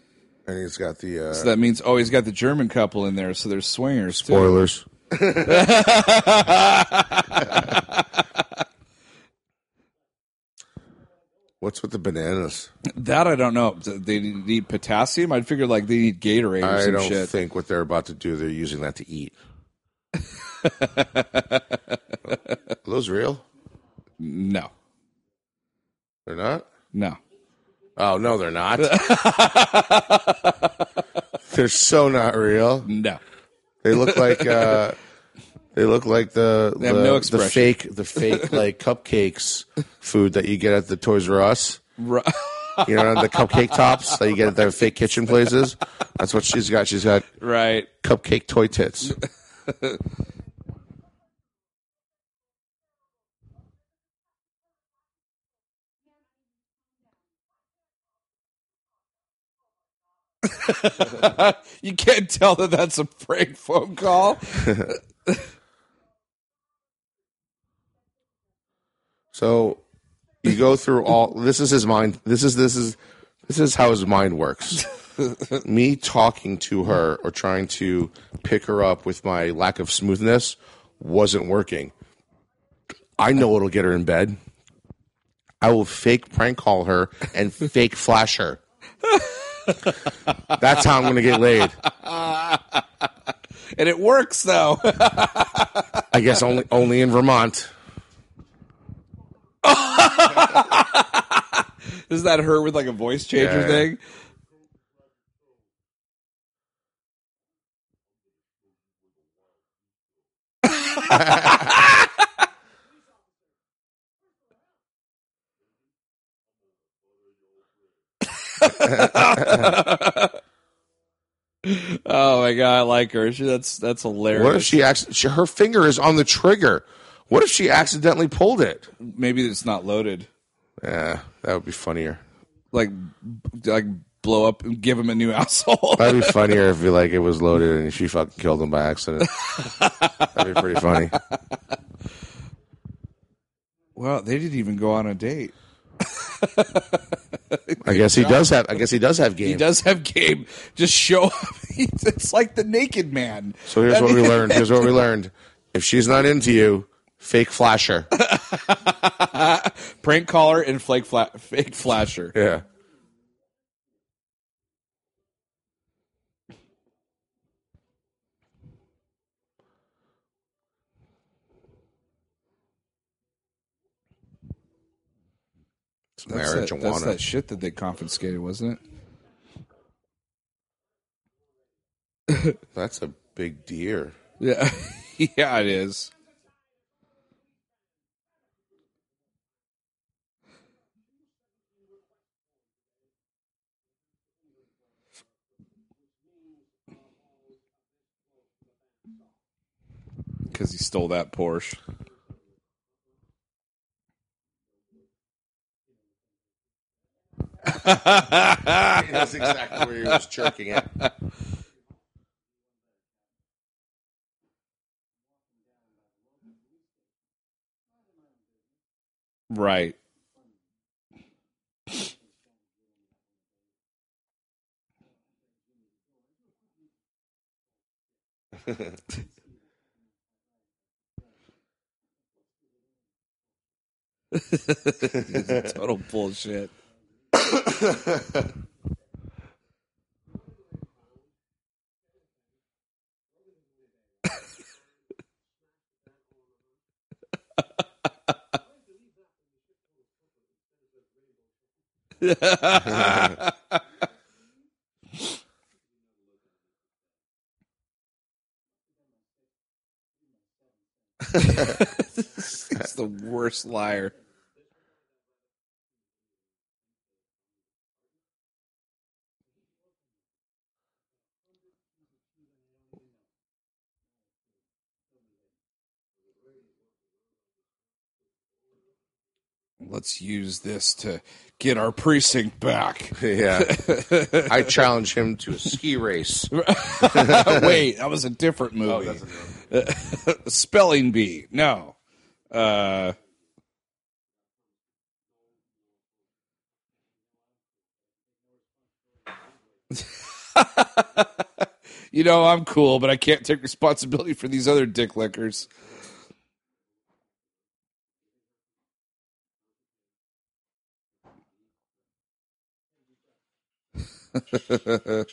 And he's got the uh, So that means, oh, he's got the German couple in there, so there's swingers too. spoilers. <laughs> What's with the bananas? That I don't know. They need potassium. I'd figure like they need Gatorade or I some don't shit. think what they're about to do, they're using that to eat. Are <laughs> those real? no, They're not? no. Oh, no, they're not. <laughs> they're so not real. No. They look like uh, they look like the They have the, no the expression. fake the fake <laughs> like cupcakes food that you get at the Toys R Us. Ru- <laughs> You know the cupcake tops that you get at the fake kitchen places. That's what she's got. She's got right. cupcake toy tits. <laughs> You can't tell that that's a prank phone call. So you go through all. This is his mind. This is this is this is how his mind works. <laughs> Me talking to her or trying to pick her up with my lack of smoothness wasn't working. I know it'll get her in bed. I will fake prank call her and fake flash her. That's how I'm going to get laid. and it works though. I guess only only in Vermont. <laughs> Is that her with like a voice changer Yeah. thing? <laughs> oh my god, I like her. She, that's that's hilarious. What if she, actually? she her finger is on the trigger? What if she accidentally pulled it? Maybe it's not loaded. Yeah, that would be funnier. Like, like blow up and give him a new <laughs> asshole. That'd be funnier if like it was loaded and she fucking killed him by accident. That'd be pretty funny. well, they didn't even go on a date. <laughs> I guess he does have. I guess he does have game. He does have game. Just show up. <laughs> It's like the naked man. So here's what we learned. Here's what we learned. If she's not into you, fake flasher. <laughs> Prank caller and flake fla- fake flasher. Yeah. It's That's that, that's that shit that they confiscated, wasn't it? That's a big deer. <laughs> Yeah, <laughs> yeah, it is. Because he stole that Porsche. <laughs> That's exactly where he was jerking it. Right. <laughs> Total bullshit. <laughs> He's the worst liar. Let's use this to get our precinct back. Yeah. <laughs> I challenge him to a ski race. <laughs> Wait, that was a different movie. <laughs> Spelling bee. No. Uh, you know, I'm cool, but I can't take responsibility for these other dick lickers. <laughs>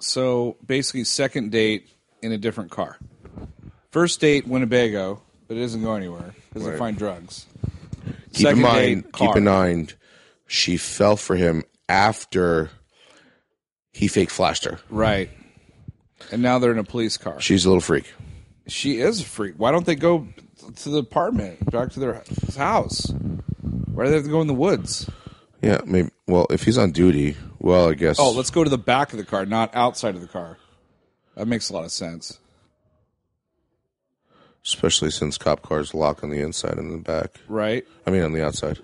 So basically, second date in a different car. First date Winnebago, but it doesn't go anywhere because they Right. find drugs. Keep Second in mind, date, keep in mind, she fell for him after he fake flashed her. Right. And now they're in a police car. She's a little freak. She is a freak. Why don't they go to the apartment, back to their house? Why do they have to go in the woods? Yeah, maybe. Well, if he's on duty, well, I guess. Oh, let's go to the back of the car, not outside of the car. That makes a lot of sense. especially since cop cars lock on the inside and the back. Right? I mean, on the outside.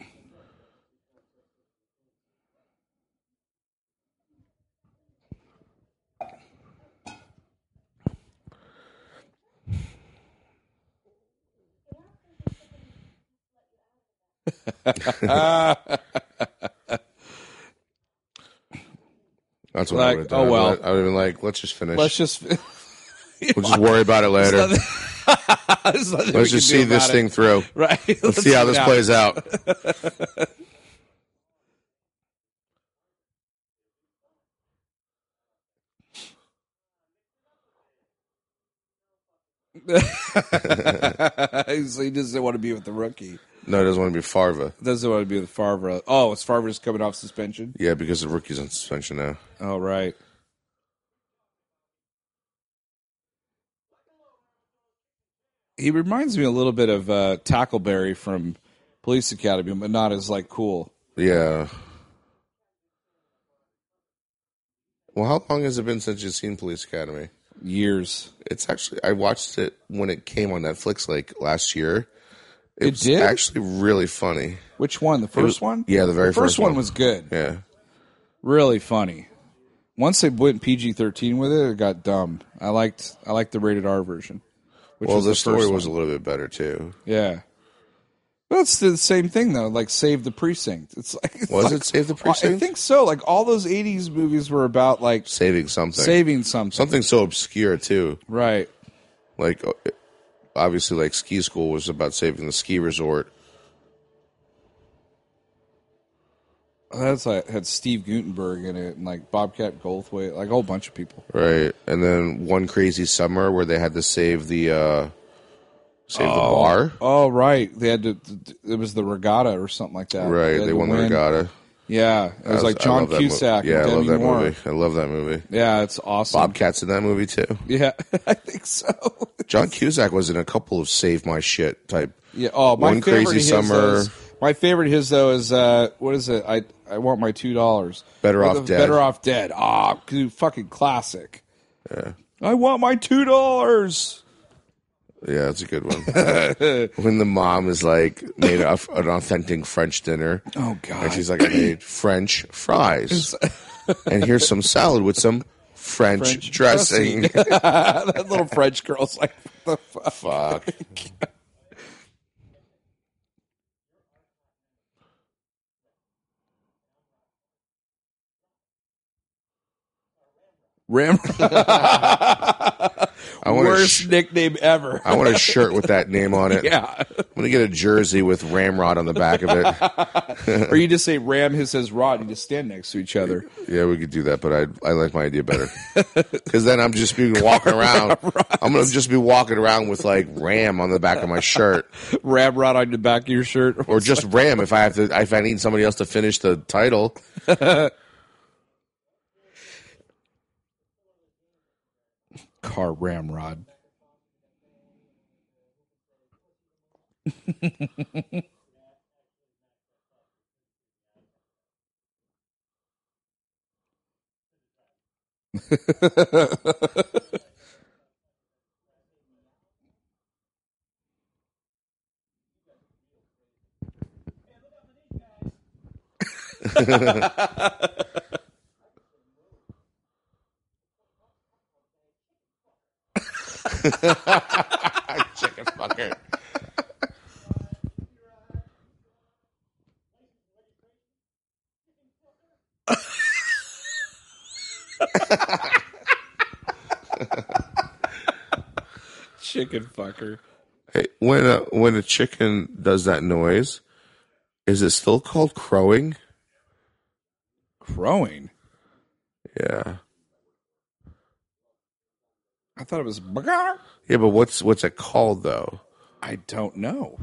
<laughs> That's what I would have done. oh, well. I would have been like, let's just finish. Let's just. <laughs> we'll just worry about it later. <laughs> Let's Let's just see this thing through. Right. Let's see how this plays out. <laughs> so he doesn't want to be with the rookie. No, he doesn't want to be Farva. Doesn't want to be with Farva. Oh, it's Farva's coming off suspension. Yeah, because the rookie's on suspension now. Oh, right. He reminds me a little bit of uh, Tackleberry from Police Academy, but not as like cool. Yeah. Well, how long has it been since you've seen Police Academy? Years. It's actually I watched it when it came on Netflix like last year. It, It did? actually really funny. Which one? The first was- one? yeah, the very the first first one one. was good. Yeah. Really funny. Once they went PG thirteen with it, it got dumb. I liked I liked the rated R version. Which Well, the, the story was a little bit better too. Yeah. Well, it's the same thing though. Like Save the Precinct. It's like it's Was like- it Save the Precinct? I think so. Like all those '80s movies were about like Saving something. saving something. something so obscure too. Right. Like uh, obviously like ski school was about saving the ski resort. That's like had Steve Guttenberg in it and like Bobcat Goldthwait, like a whole bunch of people. Right. And then one crazy summer where they had to save the uh save the bar. Oh right, they had to. It was the regatta or something like that. Right. had They to won the win. regatta. Yeah, it was, I like I John love that mo- Cusack. Yeah, and I love Demi that Moore. movie. I love that movie. Yeah, it's awesome. Bobcat's in that movie too. Yeah, <laughs> I think so. John Cusack was in a couple of Save My Shit type Yeah. Oh, my One favorite Crazy his, Summer. is- my favorite his though is uh, what is it? I I want my two dollars. Better Off Dead. Better off dead. Ah, dude, fucking classic. Yeah. I want my two dollars. Yeah, that's a good one. Uh, when the mom is like made a, an authentic French dinner. Oh, God. And she's like, I made French fries, <laughs> and here's some salad with some French, French dressing. <laughs> that little French girl's like, what the fuck? Fuck. <laughs> Ram. <laughs> I want a Worst sh- nickname ever. I want a shirt with that name on it. <laughs> yeah. I'm gonna get a jersey with Ramrod on the back of it. <laughs> or you just say Ram, his says Rod, and just stand next to each other. Yeah, we could do that, but I I like my idea better because then I'm just be walking around. I'm gonna just be walking around with like Ram on the back of my shirt, Ramrod on the back of your shirt. or just Ram if I have to. If I need somebody else to finish the title. Car ramrod. <laughs> <laughs> Chicken fucker. Chicken fucker. Hey, when a when a chicken does that noise, is it still called crowing? Crowing. Yeah. I thought it was. "Bagar." Yeah, but what's what's it called though? I don't know.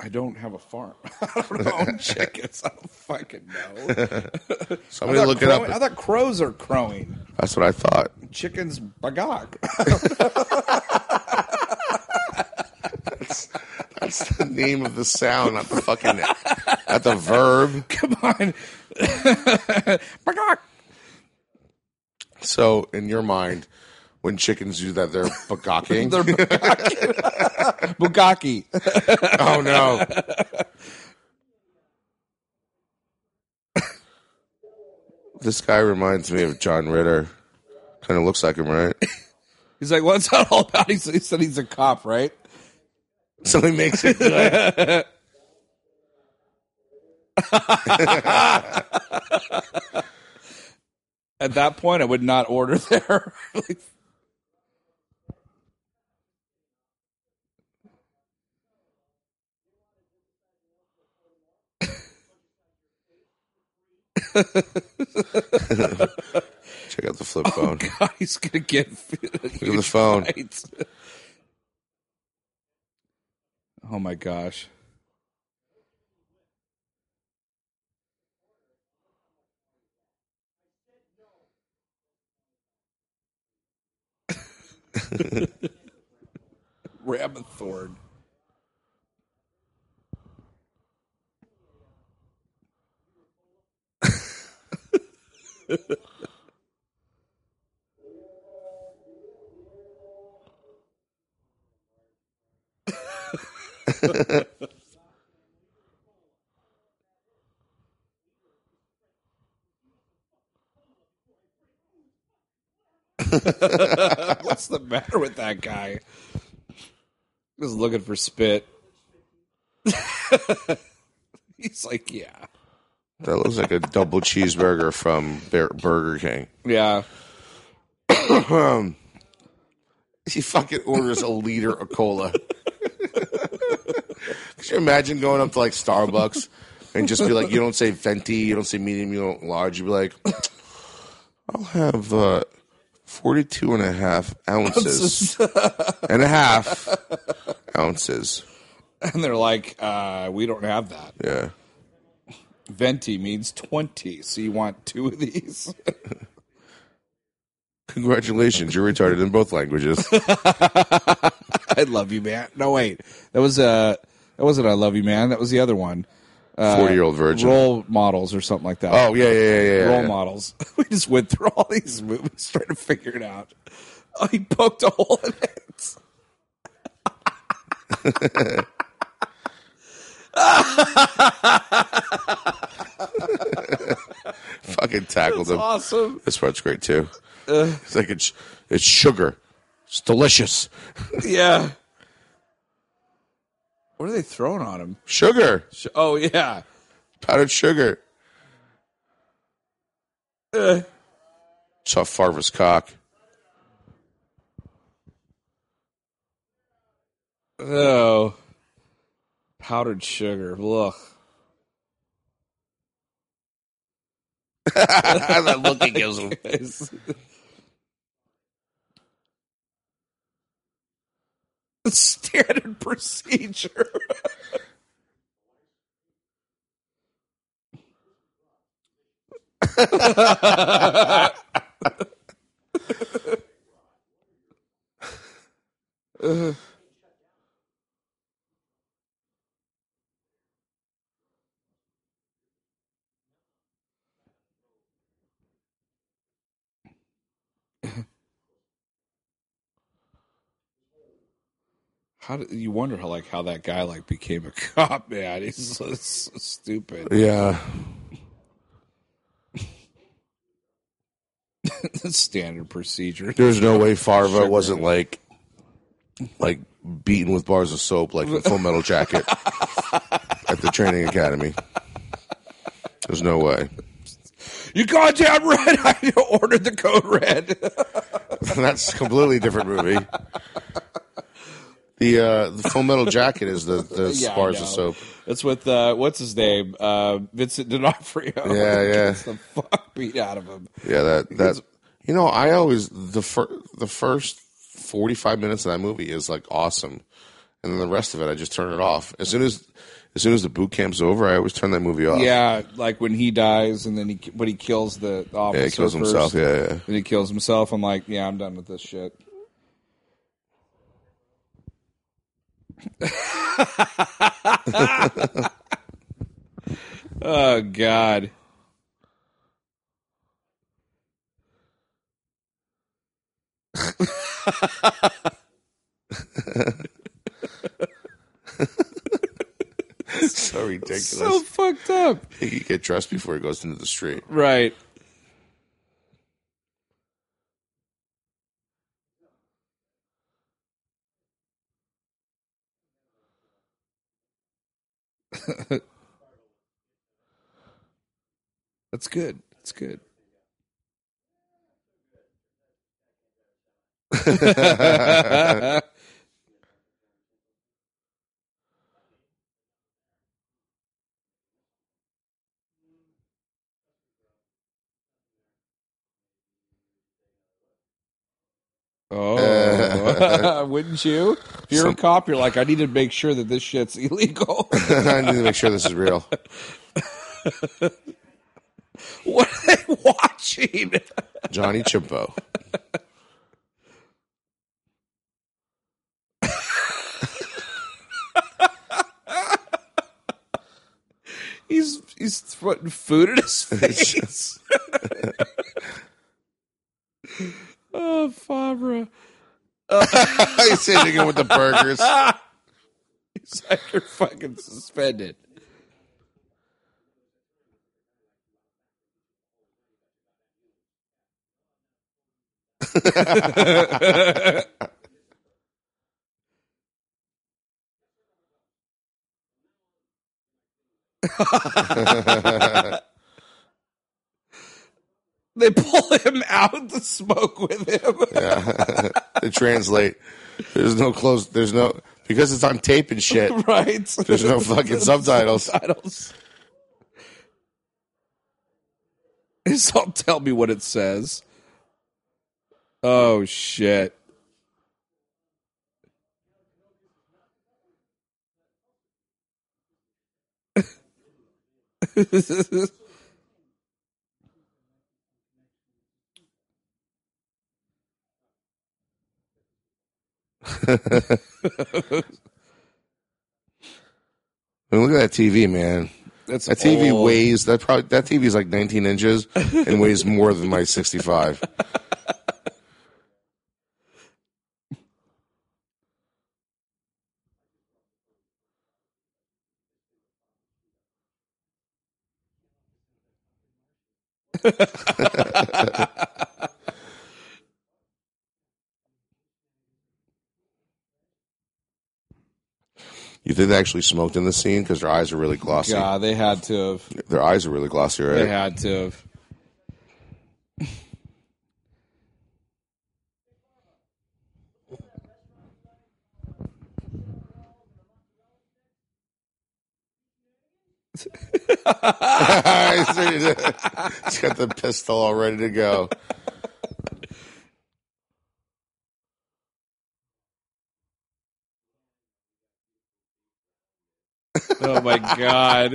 I don't have a farm. <laughs> I don't own <laughs> chickens. I don't fucking know. <laughs> I Somebody thought, look it crowing- I thought crows are crowing. That's what I thought. Chickens bagog. That's the name of the sound, not the fucking not the verb. Come on. bagog. So in your mind, when chickens do that, they're <laughs> bagocking. They're Bugaki. <laughs> oh no. this guy reminds me of John Ritter. Kind of looks like him, right? <laughs> He's like, what's that all about? He said, he said he's a cop, right? So he makes it good. At that point, I would not order <laughs> there. like, <laughs> Check out the flip oh, phone. God, he's gonna get <laughs> Look at the phone. Oh my gosh. Ramathorn. <laughs> <laughs> What's the matter with that guy? Just looking for spit. <laughs> He's like, yeah. That looks like a double cheeseburger from Bur- Burger King. Yeah. <clears throat> He fucking orders a liter of cola. <laughs> Could you imagine going up to like Starbucks and just be like, you don't say venti, you don't say medium, you don't large. You'd be like, <clears throat> I'll have uh, 42 and a half ounces <laughs> and a half ounces. And they're like, uh, we don't have that. Yeah. Venti means 20, so you want two of these? <laughs> Congratulations, you're retarded in both languages. <laughs> I love you, man. No, wait, that was uh, that wasn't I love you, man. That was the other one. Uh, Forty year old virgin. Role models or something like that. Oh yeah, yeah, yeah, yeah. role yeah. models. <laughs> We just went through all these movies trying to figure it out. Oh, <laughs> he poked a hole in it. <laughs> Fucking tackled him. Awesome. This part's great too. Uh. it's like it's it's sugar. It's delicious. Yeah. What are they throwing on him? Sugar. Sh- Oh yeah. Powdered sugar. Uh, Saw Farva's cock. oh. Powdered sugar. Ugh. <laughs> that look he gives him. <laughs> Standard procedure. <laughs> How do you wonder how like how that guy like became a <laughs> cop? Man, he's so, so stupid. Yeah. <laughs> Standard procedure. There's no way Farva wasn't like like beaten with bars of soap like in Full Metal Jacket <laughs> at the training academy. There's no way. You goddamn right! I ordered the code red. That's a completely different movie. The uh, the Full Metal Jacket is the the <laughs> Yeah, bars of soap. It's with uh, what's his name? Uh, Vincent D'Onofrio. Yeah, <laughs> yeah. The fuck beat out of him. Yeah, that that you know, I always the fir- the first forty five minutes of that movie is like awesome, and then the rest of it I just turn it off as soon as as soon as the boot camp's over. I always turn that movie off. Yeah, like when he dies and then he when he kills the officer. yeah, he kills first, himself. Yeah, yeah. and he kills himself. I'm like, yeah, I'm done with this shit. Oh God. <laughs> so ridiculous. So fucked up. he get dressed before he goes into the street. Right. <laughs> That's good. That's good. <laughs> Oh, <laughs> wouldn't you? If you're a cop, you're like, I need to make sure that this shit's illegal. <laughs> I need to make sure this is real. <laughs> what are they watching? Johnny Chimpo. He's he's putting food at his face. Oh, Farva. <laughs> He's sitting in with the burgers. <laughs> He's like, you're fucking suspended. <laughs> They pull him out to smoke with him. <laughs> to <laughs> translate. There's no close. There's no because it's on tape and shit. <laughs> right? There's no fucking subtitles. Subtitles. Don't tell me what it says. Oh shit. I mean, look at that TV, man. That's That TV old. weighs that probably that TV is like 19 inches and weighs more than my 65. <laughs> You think they actually smoked in the scene because their eyes are really glossy. Yeah, they had to have. Their eyes are really glossy, right? They had to have. <laughs> He's got the pistol all ready to go. Oh my god.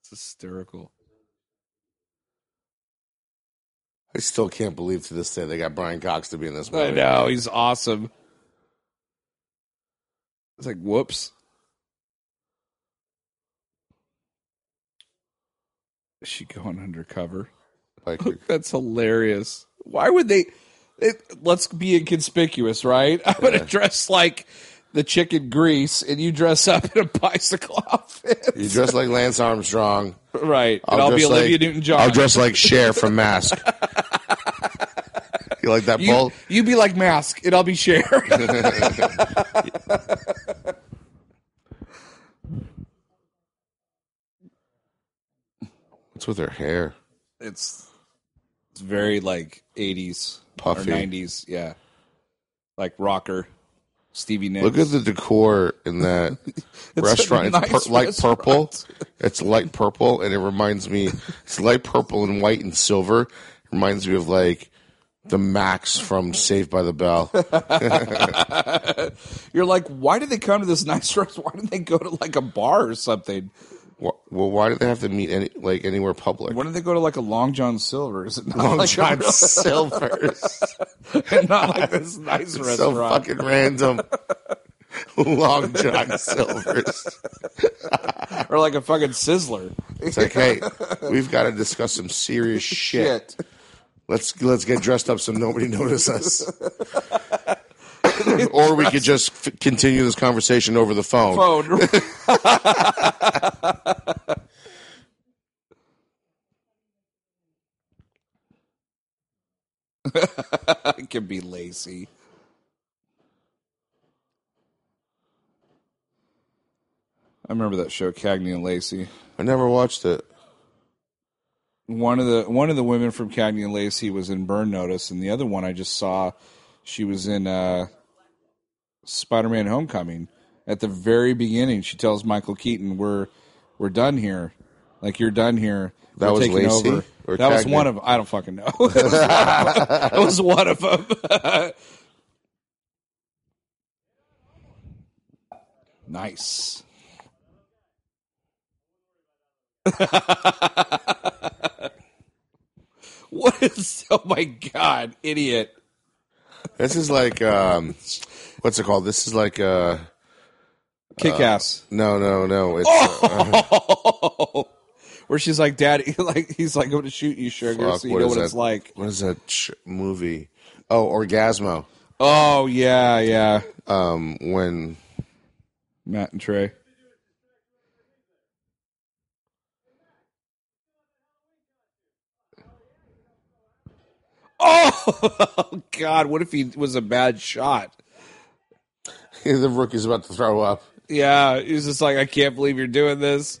It's hysterical. I still can't believe to this day they got Brian Cox to be in this movie. I know, he's awesome. It's like whoops. Is she going undercover? Like, <laughs> That's hilarious. Why would they? It, let's be inconspicuous, right? <laughs> I'm gonna dress like the chicken grease, and you dress up in a bicycle <laughs> outfit, you dress like Lance Armstrong. right? and I'll be Olivia like- Newton-John. I'll dress like Cher from Mask. you like that, you, you be like Mask, and I'll be Cher. <laughs> What's with her hair? it's it's very like 80s Puffy. or 90s, yeah, like rocker. Stevie Nicks. Look at the decor in that <laughs> restaurant. It's nice pur- light purple. It's light purple, and it reminds me. It's light purple and white and silver. reminds me of like the Max from Saved by the Bell. <laughs> You're like, why did they come to this nice restaurant? <laughs> Why didn't they go to like a bar or something? Well, why do they have to meet any like anywhere public? Why don't they go to like a Long John Silver's? and Not Long like John a, Silver's. and <laughs> not like this nice so restaurant. So fucking random. Long John Silver's. <laughs> or like a fucking Sizzler. It's like, hey, we've got to discuss some serious <laughs> shit. Let's let's get dressed up so nobody notices us. <laughs> or we could just f- continue this conversation over the phone. Phone. <laughs> <laughs> it can be lazy. I remember that show, Cagney and Lacey. I never watched it. One of the one of the women from Cagney and Lacey was in Burn Notice, and the other one I just saw, she was in uh, Spider-Man: Homecoming. At the very beginning, she tells Michael Keaton, "We're we're done here. Like you're done here. That We're was Lacey over." or That was one of I don't fucking know. <laughs> that was one of them. <laughs> nice. <laughs> What is? Oh my god, idiot! This is like um, what's it called? This is like uh, <laughs> Kick ass. no, no, no. It's Oh! <laughs> Where she's like, "Daddy," <laughs> like he's like, "I'm gonna shoot you, sugar," fuck, so you what know what that? it's like. What is that sh- movie? Oh, Orgazmo. Oh yeah, yeah. Um, when Matt and Trey. Oh God! What if he was a bad shot? <laughs> the rookie's about to throw up. Yeah, he's just like, I can't believe you're doing this.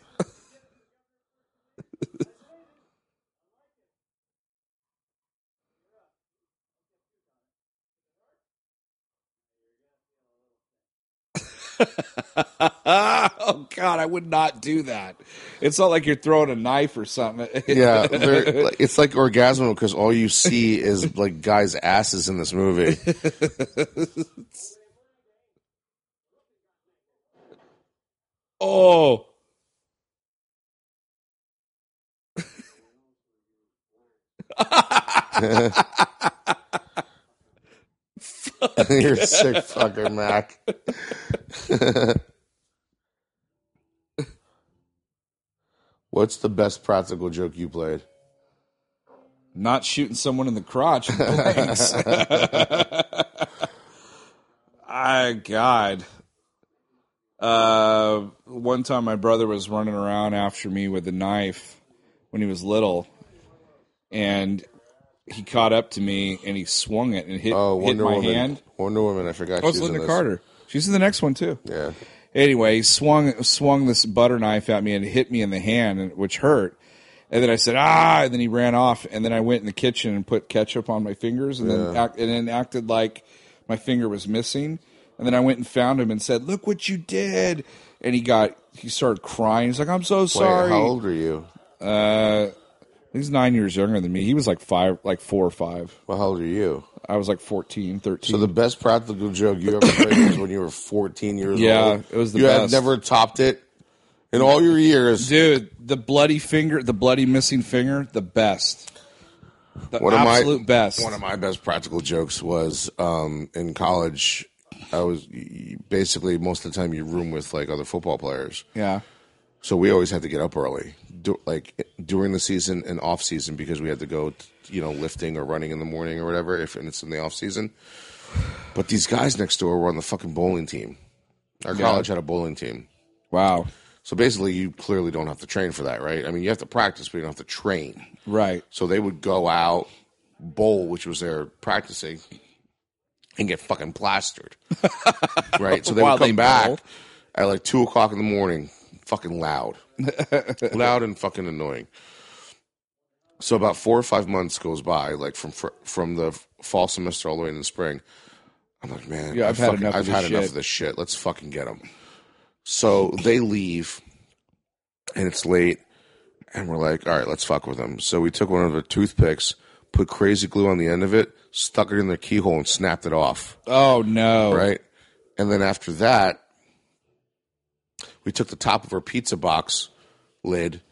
<laughs> oh God, I would not do that. It's not like you're throwing a knife or something. Yeah, <laughs> it's like Orgazmo because all you see is like guys' asses in this movie. Oh. <laughs> You're a sick fucker, Mac. <laughs> What's the best practical joke you played? Not shooting someone in the crotch. <laughs> Thanks. I God. Uh, one time my brother was running around after me with a knife when he was little, and he caught up to me and he swung it and hit, Oh, hit my Woman. hand. Wonder Woman. I forgot. Oh, it's she was in Lynda this. Carter. She's in the next one too. Yeah. Anyway, he swung swung this butter knife at me and hit me in the hand, which hurt. And then I said ah, and then he ran off. And then I went in the kitchen and put ketchup on my fingers, and then act, and then acted like my finger was missing. And then I went and found him and said, "Look what you did!" And he got he started crying. He's like, "I'm so Wait, sorry." how old are you? Uh, he's nine years younger than me. He was like five, like four or five. Well, how old are you? I was like 14, 13. So the best practical joke you ever played was when you were 14 years Yeah, old. Yeah, it was the you best. had never topped it in all your years. Dude, the bloody finger, the bloody missing finger, the best. The One of my- absolute best. One of my best practical jokes was um, in college. I was basically most of the time you room with like other football players, yeah. so we always had to get up early, do, like during the season and off season because we had to go, you know, lifting or running in the morning or whatever if and it's in the off season. But these guys next door were on the fucking bowling team. Our college had a bowling team. Wow. So basically, you clearly don't have to train for that, right? I mean, you have to practice, but you don't have to train. Right. So they would go out, bowl, which was their practicing, and get fucking plastered. <laughs> right? So they While would come they back bowl. at like two o'clock in the morning, fucking loud. <laughs> loud and fucking annoying. So about four or five months goes by, like from fr- from the fall semester all the way in the spring. I'm like, man, Yeah, I've had fucking- enough I've had enough of this shit. Let's fucking get them. So they leave, and it's late, and we're like, all right, let's fuck with them. So we took one of the toothpicks, put crazy glue on the end of it, stuck it in their keyhole, and snapped it off. Oh no. Right, and then after that, we took the top of our pizza box lid,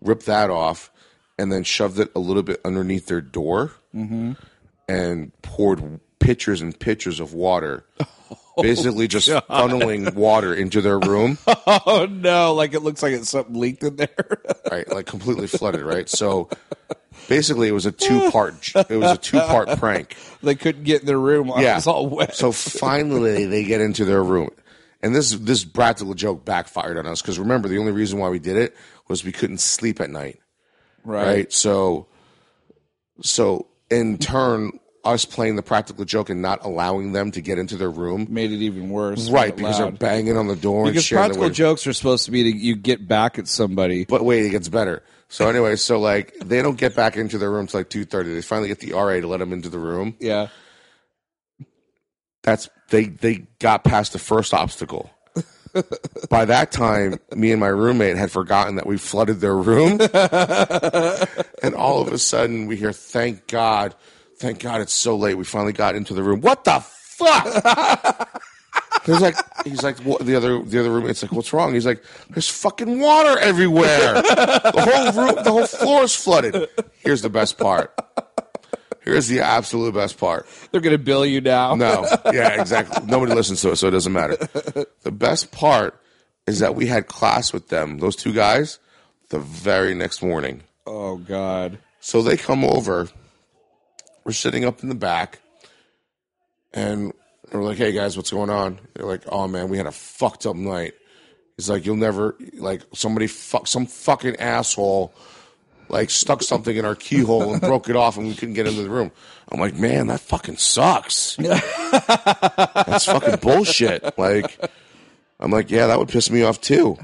ripped that off, and then shoved it a little bit underneath their door, mm-hmm. and poured pitchers and pitchers of water. <laughs> Oh. Oh, basically, just funneling water into their room. <laughs> Oh no! Like it looks like it's something leaked in there. <laughs> right? Like completely flooded, right? So basically, it was a two part. It was a two part prank. they couldn't get in their room. Yeah. It was all wet. So finally, they get into their room, and this this practical joke backfired on us because remember, the only reason why we did it was we couldn't sleep at night, right. right? So, so in turn, us playing the practical joke and not allowing them to get into their room, Made it even worse. right? Because they're banging on the door and because practical jokes are supposed to be to you get back at somebody. But wait, it gets better. So anyway, so like they don't get back into their room till like two thirty. They finally get the RA to let them into the room. Yeah. That's they they got past the first obstacle. <laughs> By that time, me and my roommate had forgotten that we flooded their room, <laughs> and all of a sudden we hear, "Thank God, thank God, it's so late. We finally got into the room." What the fuck? <laughs> He's like, he's like, what, the other, the other it's like, what's wrong? He's like, there's fucking water everywhere. The whole room, the whole floor is flooded. Here's the best part. Here's the absolute best part. They're gonna bill you now. No, yeah, exactly. Nobody listens to it, so it doesn't matter. The best part is that we had class with them, those two guys, the very next morning. Oh God. So they come over. We're sitting up in the back, and we're like, "Hey guys, what's going on?" They're like, "Oh man, we had a fucked up night." He's like, "You'll never like somebody fuck some fucking asshole." Like stuck something in our keyhole and broke it off, and we couldn't get into the room. I'm like, man, that fucking sucks. <laughs> That's fucking bullshit. Like, I'm like, yeah, that would piss me off too.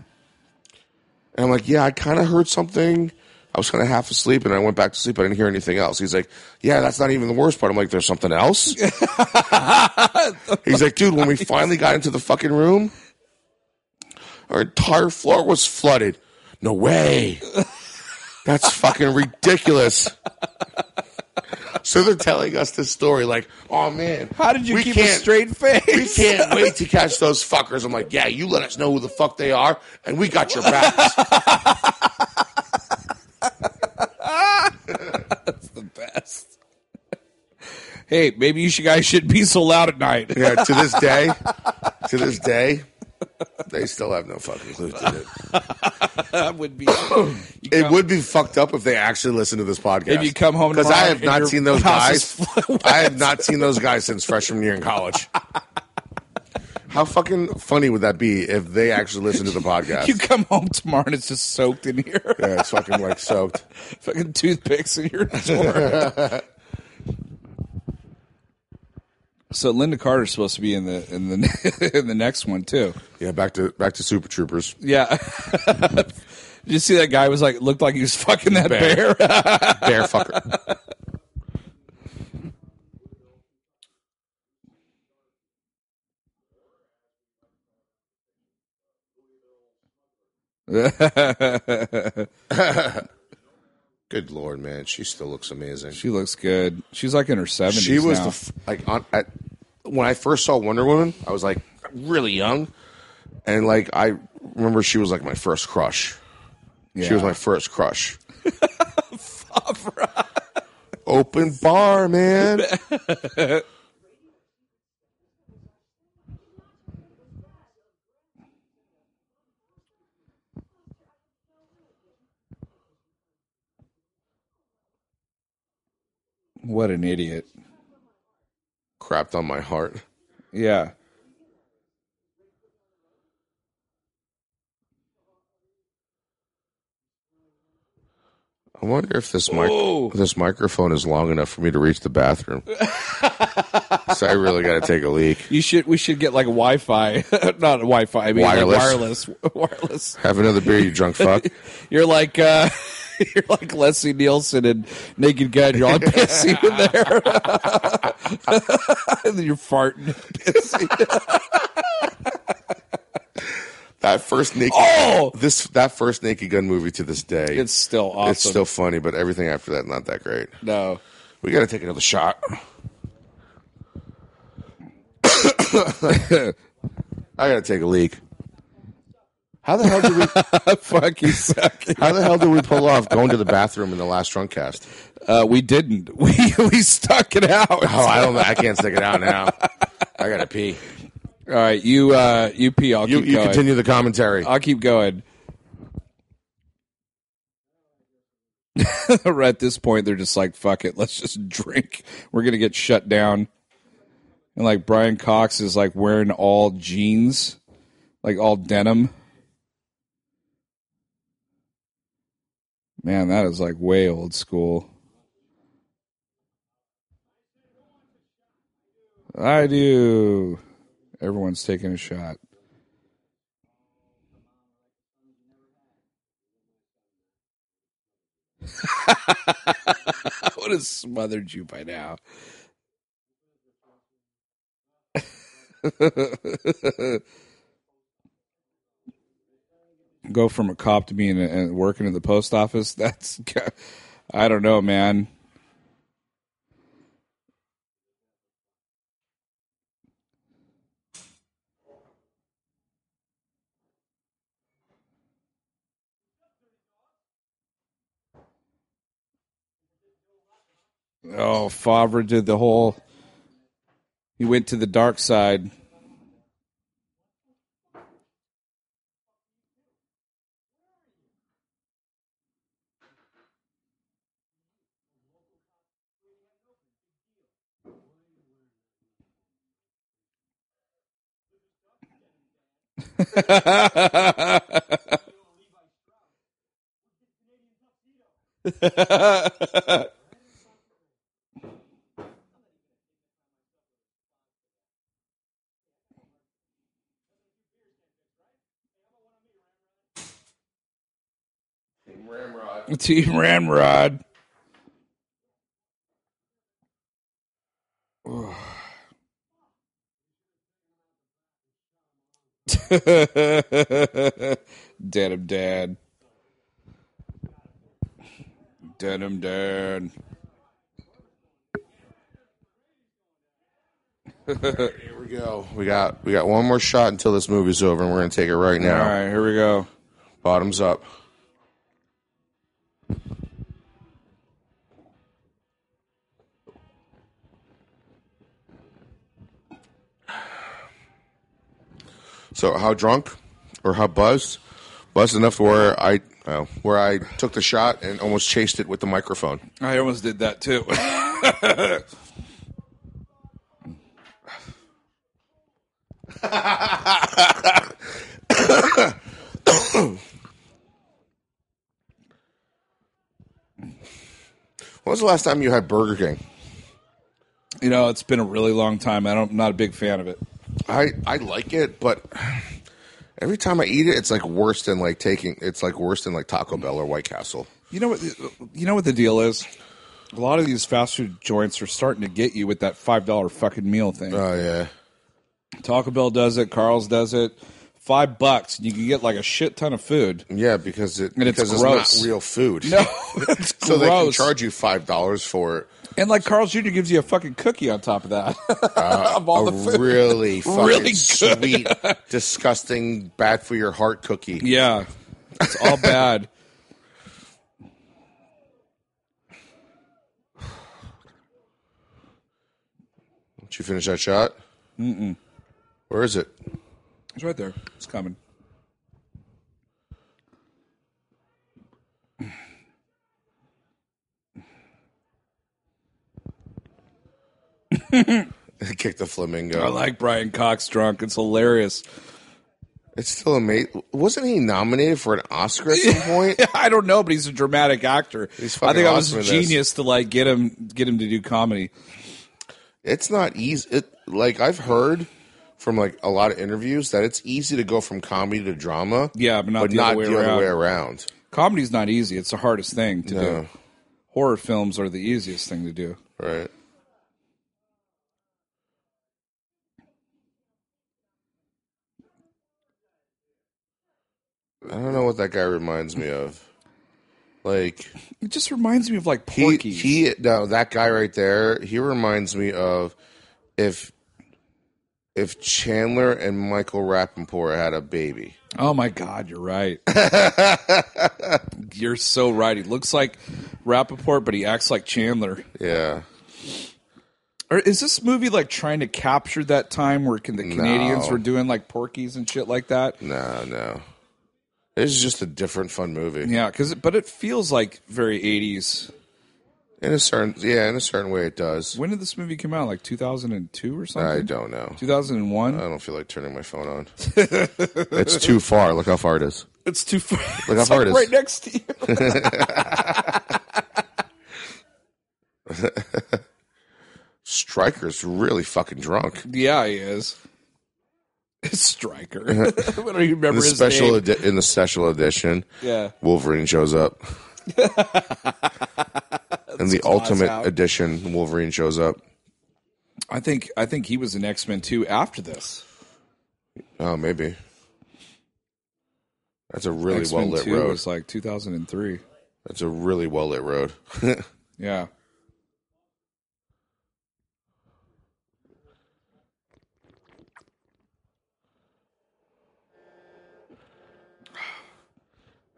And I'm like, yeah, I kind of heard something. I was kind of half asleep and I went back to sleep. I didn't hear anything else. He's like, yeah, that's not even the worst part. I'm like, there's something else? <laughs> He's like, dude, when we finally got into the fucking room, our entire floor was flooded. No way. <laughs> That's fucking ridiculous. So they're telling us this story like, oh man. How did you keep a straight face? we can't <laughs> wait to catch those fuckers. I'm like, yeah, you let us know who the fuck they are, and we got your backs. the best. Hey, maybe you guys should be so loud at night. Yeah, to this <laughs> day, to this day, they still have no fucking clue. Dude. that would be. <coughs> It would be fucked up if they actually listen to this podcast. If you come home because I have not seen those guys. I have not seen those guys since freshman year in college. How fucking funny would that be if they actually listen to the <laughs> podcast? You come home tomorrow and it's just soaked in here. yeah, it's fucking like soaked. <laughs> Fucking toothpicks in your door. So Lynda Carter's supposed to be in the in the <laughs> in the next one too. Yeah, back to back to Super Troopers. Yeah. <laughs> Did you see that guy was like looked like he was fucking that bear? Bear. <laughs> Bear fucker. Good lord, man, she still looks amazing. she looks good. She's like in her seventies. She was now. the f- like on at, when I first saw Wonder Woman, I was like really young, and like I remember she was like my first crush. She was my first crush. <laughs> Open bar, man. <laughs> what an idiot. Crapped on my heart. Yeah. I wonder if this mic Whoa. this microphone is long enough for me to reach the bathroom. <laughs> so I really got to take a leak. You should. We should get like Wi-Fi, <laughs> not Wi-Fi. I mean, like Wireless. wireless. Wireless. Have another beer, you drunk fuck. <laughs> You're like. uh You're like Leslie Nielsen and Naked Gun. You're all pissy in there, and then you're farting. Pissy. That first naked Oh! this that first Naked Gun movie to this day. It's still awesome. It's still funny, but everything after that not that great. no. We got to take another shot. <coughs> I got to take a leak. How the hell did we <laughs> Fuck you, suck. How the hell did we pull off going to the bathroom in the last drunk cast? Uh, we didn't. <laughs> We we stuck it out. Oh, I don't. I can't stick it out now. I gotta pee. All right, you uh, you pee. I'll You keep you going. continue the commentary. I'll keep going. <laughs> at this point, they're just like, "Fuck it, let's just drink." We're gonna get shut down. And like Brian Cox is like wearing all jeans, like all denim. Man, that is like way old school. I do. Everyone's taking a shot. I <laughs> would have smothered you by now. <laughs> Go from a cop to being working in the post office. <laughs> That's, I don't know, man. Oh, Farva did the whole. He went to the dark side. <laughs> <laughs> Team Ramrod. <sighs> Denim Dad. Denim Dad. <laughs> Here we go. We got we got one more shot until this movie's over, and we're gonna take it right now. All right, here we go. Bottoms up. So how drunk or how buzzed? Buzzed enough where I uh, where I took the shot and almost chased it with the microphone. I almost did that too. When was the last time you had Burger King? you know, it's been a really long time. I don't, I'm not a big fan of it. I I like it, but every time I eat it, it's like worse than like taking. It's like worse than like Taco Bell or White Castle. You know what? You know what the deal is. A lot of these fast food joints are starting to get you with that five dollar fucking meal thing. Oh yeah, Taco Bell does it. Carl's does it. Five bucks, and you can get like a shit ton of food. yeah, because it And it's because gross. it's not real food. No, <laughs> it's so they can charge you five dollars for it. and like Carl's Jr. gives you a fucking cookie on top of that <laughs> of all uh, a the food. really <laughs> fucking Really good. sweet, disgusting, bad for your heart cookie. Yeah, it's all bad. <sighs> Did you finish that shot? Mm-mm. Where is it? It's right there. It's coming. <laughs> Kick the flamingo. I like Brian Cox drunk. It's hilarious. It's still amazing. Wasn't he nominated for an Oscar at some <laughs> point? I don't know, but he's a dramatic actor. He's I think I was a genius to like get him get him to do comedy. It's not easy. It like I've heard from like a lot of interviews that it's easy to go from comedy to drama. Yeah, but not but the not other way the other around. way around. Comedy's not easy. It's the hardest thing to No. do. Horror films are the easiest thing to do. Right. I don't know what that guy reminds me of. Like <laughs> It just reminds me of like he Porky. he no that guy right there. He reminds me of if if Chandler and Michael Rapaport had a baby. oh my god, you're right. <laughs> you're so right. He looks like Rapaport, but he acts like Chandler. Yeah. Or is this movie like trying to capture that time where can the Canadians No. were doing like Porky's and shit like that? No, no. This is just a different fun movie. Yeah, because but it feels like very 80s. In a certain yeah, in a certain way it does. When did this movie come out? Like 2002 or something? I don't know. 2001. I don't feel like turning my phone on. <laughs> it's too far. Look how far it is. It's too far. Look how far like it is. right next to you. <laughs> Stryker's really fucking drunk. yeah, he is. It's Stryker. <laughs> I don't remember In the his special name. edi- in the special edition, yeah. Wolverine shows up. In the ultimate out. edition, Wolverine shows up. I think I think he was an X Men too after this. Oh, maybe. That's a really well lit Two road. was like 2003. That's a really well lit road. <laughs> Yeah.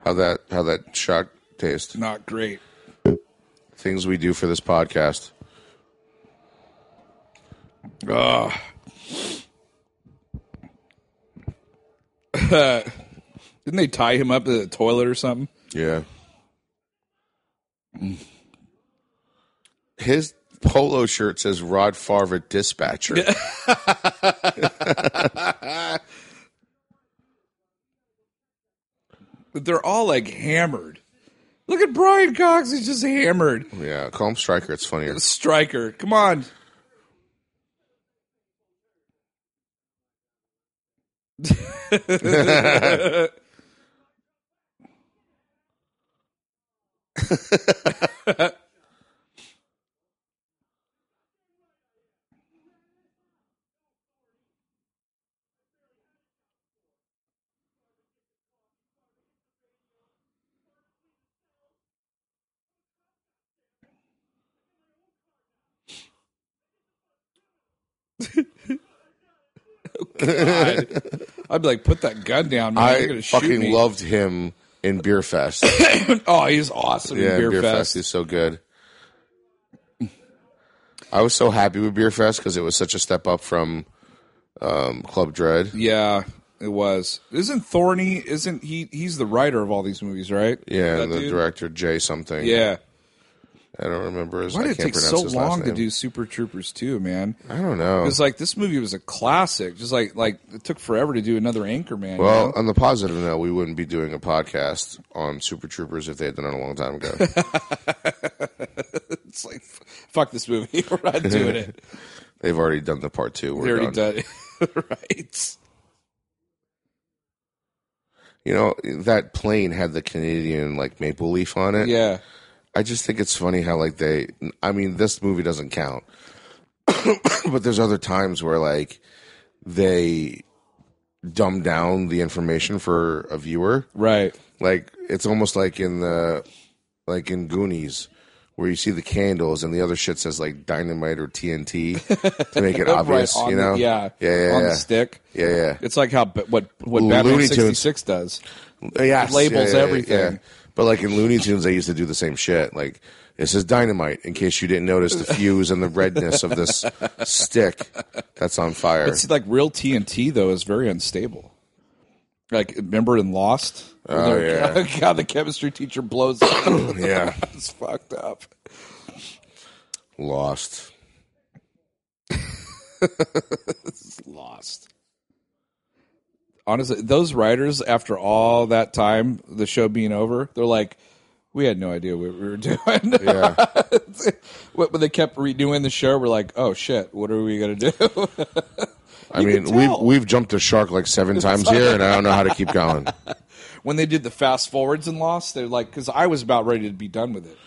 how that how that shot taste? Not great. Things we do for this podcast. Ah. Ugh. <laughs> Didn't they tie him up to the toilet or something? Yeah. His polo shirt says Rod Farva dispatcher. <laughs> But they're all like hammered. Look at Brian Cox; he's just hammered. yeah, call him Stryker. It's funnier. Stryker, come on. <laughs> <laughs> God. I'd be like, put that gun down, man. You're I gonna shoot fucking me. loved him in Beerfest. <coughs> Oh, he's awesome yeah, in Beer, Beer, Fest. Fest. is so good. I was so happy with Beerfest because it was such a step up from um, Club Dread. Yeah, It was. Isn't Thorny? Isn't he? He's the writer of all these movies, right? Yeah, That and the dude? director Jay something. Yeah. I don't remember his. Why did it take so long to do Super Troopers 2, man? I don't know. Because like this movie was a classic. Just like like it took forever to do another Anchorman. you Well, know? on the positive note, we wouldn't be doing a podcast on Super Troopers if they had done it a long time ago. <laughs> it's like fuck this movie. <laughs> We're not doing it. <laughs> They've already done the part two. We're They already done. done it. right. You know that plane had the Canadian like maple leaf on it. Yeah. I just think it's funny how like they. I mean, this movie doesn't count, <coughs> but there's other times where like they dumb down the information for a viewer. Right. Like it's almost like in the like in Goonies where you see the candles and the other shit says like dynamite or TNT to make it <laughs> obvious. right you the- know? yeah. yeah, yeah, on yeah. the stick. yeah, yeah. It's like how what what Looney Batman Tunes. sixty six does. Yes, labels everything. But like in Looney Tunes, they used to do the same shit. Like it says dynamite in case you didn't notice the fuse and the redness of this stick that's on fire. It's like real TNT though is very unstable. Like remember in Lost? Oh, yeah. <laughs> how the chemistry teacher blows up. <coughs> yeah, <laughs> it's fucked up. lost. <laughs> Lost. Honestly, those writers, after all that time, the show being over, they're like, we had no idea what we were <laughs> doing. Yeah, <laughs> when they kept redoing the show, we're like, oh shit, what are we gonna do? <laughs> I mean we've we've jumped a shark like seven times here, and I don't know how to keep going. when they did the fast forwards and Lost, they're like, because I was about ready to be done with it.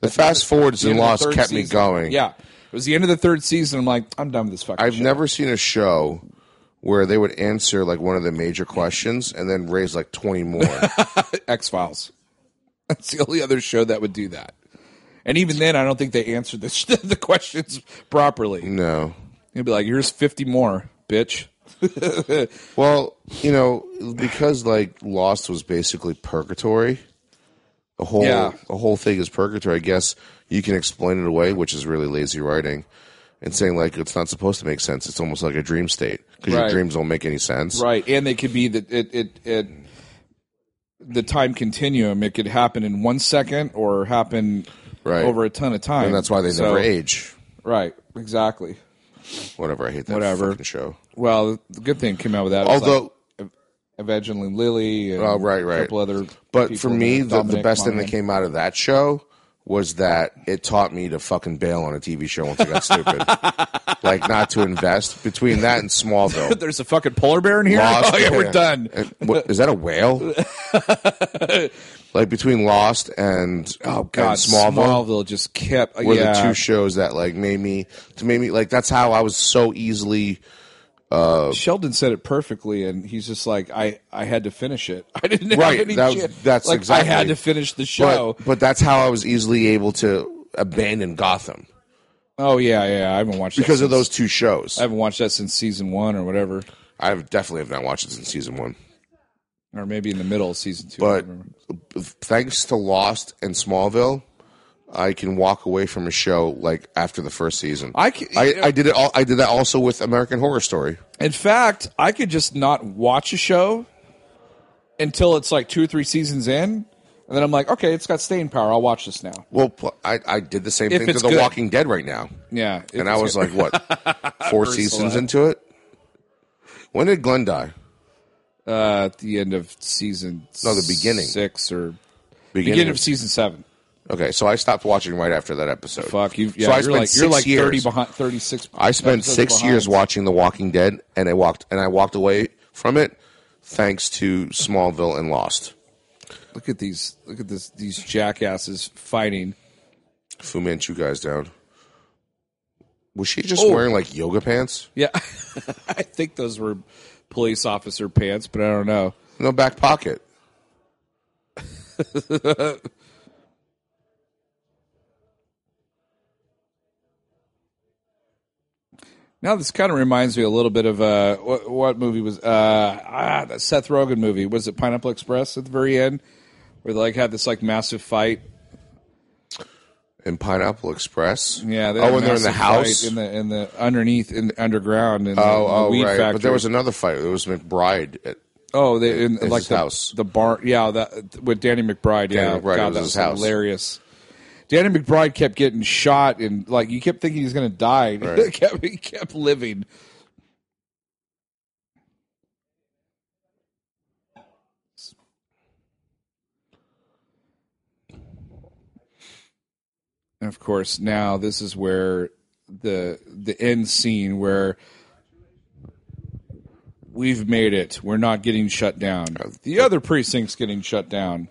The fast forwards and lost kept me going. Yeah, it was the end of the third season. I'm like, I'm done with this fucking. I've show. never seen a show where they would answer like one of the major questions and then raise like twenty more. <laughs> X Files. That's the only other show that would do that. And even then, I don't think they answered the <laughs> the questions properly. no. You'd be like, "Here's 50 more, bitch." <laughs> Well, you know, because like Lost was basically purgatory. The whole Yeah. the whole thing is purgatory. I guess you can explain it away, which is really lazy writing, and saying like it's not supposed to make sense. It's almost like a dream state because your dreams don't make any sense. Right, and they could be that it, it it the time continuum. It could happen in one second or happen Right. over a ton of time, And that's why they So- never age. Right, exactly. Whatever. I hate that Whatever. fucking show. Well, the good thing came out with that. Although, like, Evangeline Lilly, and Oh, right, right. a couple other. but for me, the, the best thing that came out of that show was that it taught me to fucking bail on a TV show once I got stupid. <laughs> like not to invest. Between that and Smallville. <laughs> There's a fucking polar bear in here. Lost, <laughs> oh yeah, we're done. And what, is that a whale? like between Lost and Oh god, and Smallville, Smallville just kept. were yeah, the two shows that like made me to made me like that's how I was so easily Uh, Sheldon said it perfectly, and he's just like, I, I had to finish it. <laughs> I didn't Right, have any that was- that's like, I had to finish the show. but, but that's how I was easily able to abandon Gotham oh yeah, yeah. I haven't watched that because of since- those two shows. I haven't watched that since season one or whatever, I've definitely have not watched it since season one. or maybe in the middle of season two. But thanks to Lost and Smallville, I can walk away from a show like after the first season. I can- I, I did it all. I did that also with American Horror Story. in fact, I could just not watch a show until it's like two or three seasons in, and then I'm like, okay, it's got staying power. I'll watch this now. Well, I, I did the same If thing to The good. Walking Dead right now, Yeah, and I was like, what, <laughs> four seasons into it? When did Glenn die? uh, at the end of season No, the beginning. six or Beginning, beginning of season seven. Okay, so I stopped watching right after that episode. Fuck you. Yeah, so I you're spent like six you're like years. thirty behind, thirty six. I spent six years watching The Walking Dead, and I walked and I walked away from it thanks to Smallville and Lost. Look at these. Look at this. These jackasses fighting. Fu Manchu guys down. Was she just Oh. wearing like yoga pants? Yeah, <laughs> I think those were police officer pants, but I don't know. No back pocket. <laughs> Now this kind of reminds me a little bit of uh, what, what movie was uh, ah, that Seth Rogen movie? Was it Pineapple Express at the very end, where they like had this like massive fight? in Pineapple Express. Yeah. they oh, when they're in the house. in the in the underneath in the underground in the, oh, the oh, weed right. factory. But there was another fight. It was McBride. At, oh, they in his like the, house. the bar. Yeah, that with Danny McBride. Yeah, McBride, God, it was that was house. hilarious. Danny McBride kept getting shot, and like you kept thinking he's going to die. <laughs> Right. he, kept, he kept living. And of course, now this is where the the end scene where we've made it. We're not getting shut down. Uh, the other precinct's getting shut down.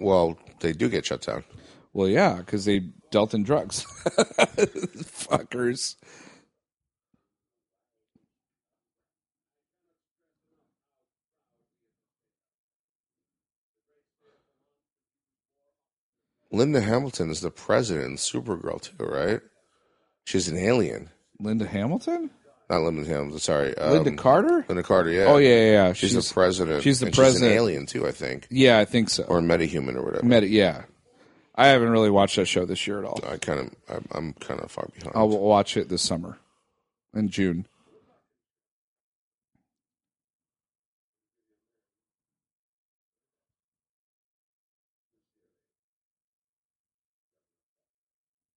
well, they do get shut down. Well, yeah, because they dealt in drugs. <laughs> Fuckers. Linda Hamilton is the president in Supergirl too, right? She's an alien. Linda Hamilton? Not Linda Hamilton. Sorry, um, Lynda Carter? Lynda Carter. Yeah. Oh, yeah, yeah, yeah. She's, She's, the president. she's the president. She's an alien too, I think, yeah, I think so. or a metahuman or whatever. Met yeah. I haven't really watched that show this year at all. I kind of, I'm, I'm kind of far behind. I'll watch it this summer in June.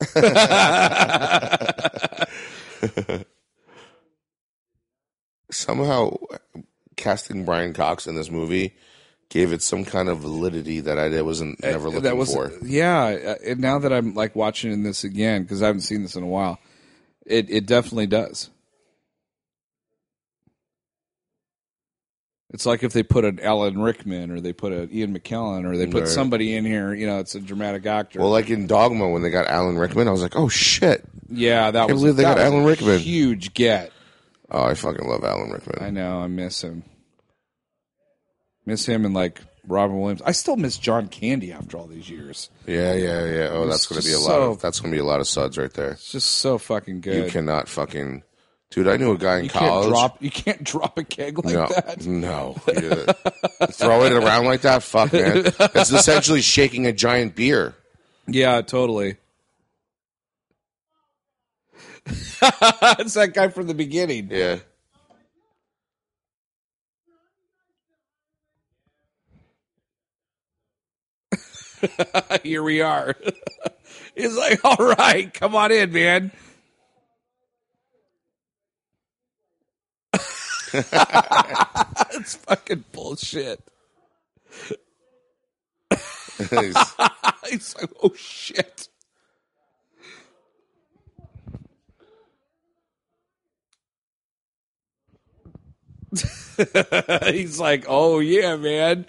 <laughs> Somehow, casting Brian Cox in this movie gave it some kind of validity that I wasn't never looking Uh, that was for. yeah. uh, And now that I'm like watching this again because I haven't seen this in a while, it it definitely does. It's like if they put an Alan Rickman or they put an Ian McKellen or they put Right. somebody in here, you know, it's a dramatic actor. Well, like in Dogma, when they got Alan Rickman, I was like, oh shit! yeah, that was believe they got Alan a Rickman. Huge get. Oh, I fucking love Alan Rickman. I know. I miss him. Miss him and like Robin Williams. I still miss John Candy after all these years. Yeah, yeah, yeah. Oh, that's going to be a lot so- of that's to be a lot of suds right there. It's just so fucking good. You cannot fucking, dude. I knew a guy in You can't college. drop. You can't drop a keg like no, that. no. Yeah. Throw it around like that, fuck man. It's essentially shaking a giant beer. Yeah, totally. <laughs> it's that guy from the beginning. Yeah. <laughs> Here we are. <laughs> He's like, all right, come on in, man. <laughs> it's fucking bullshit. He's- He's like, oh shit. He's like, oh yeah, man.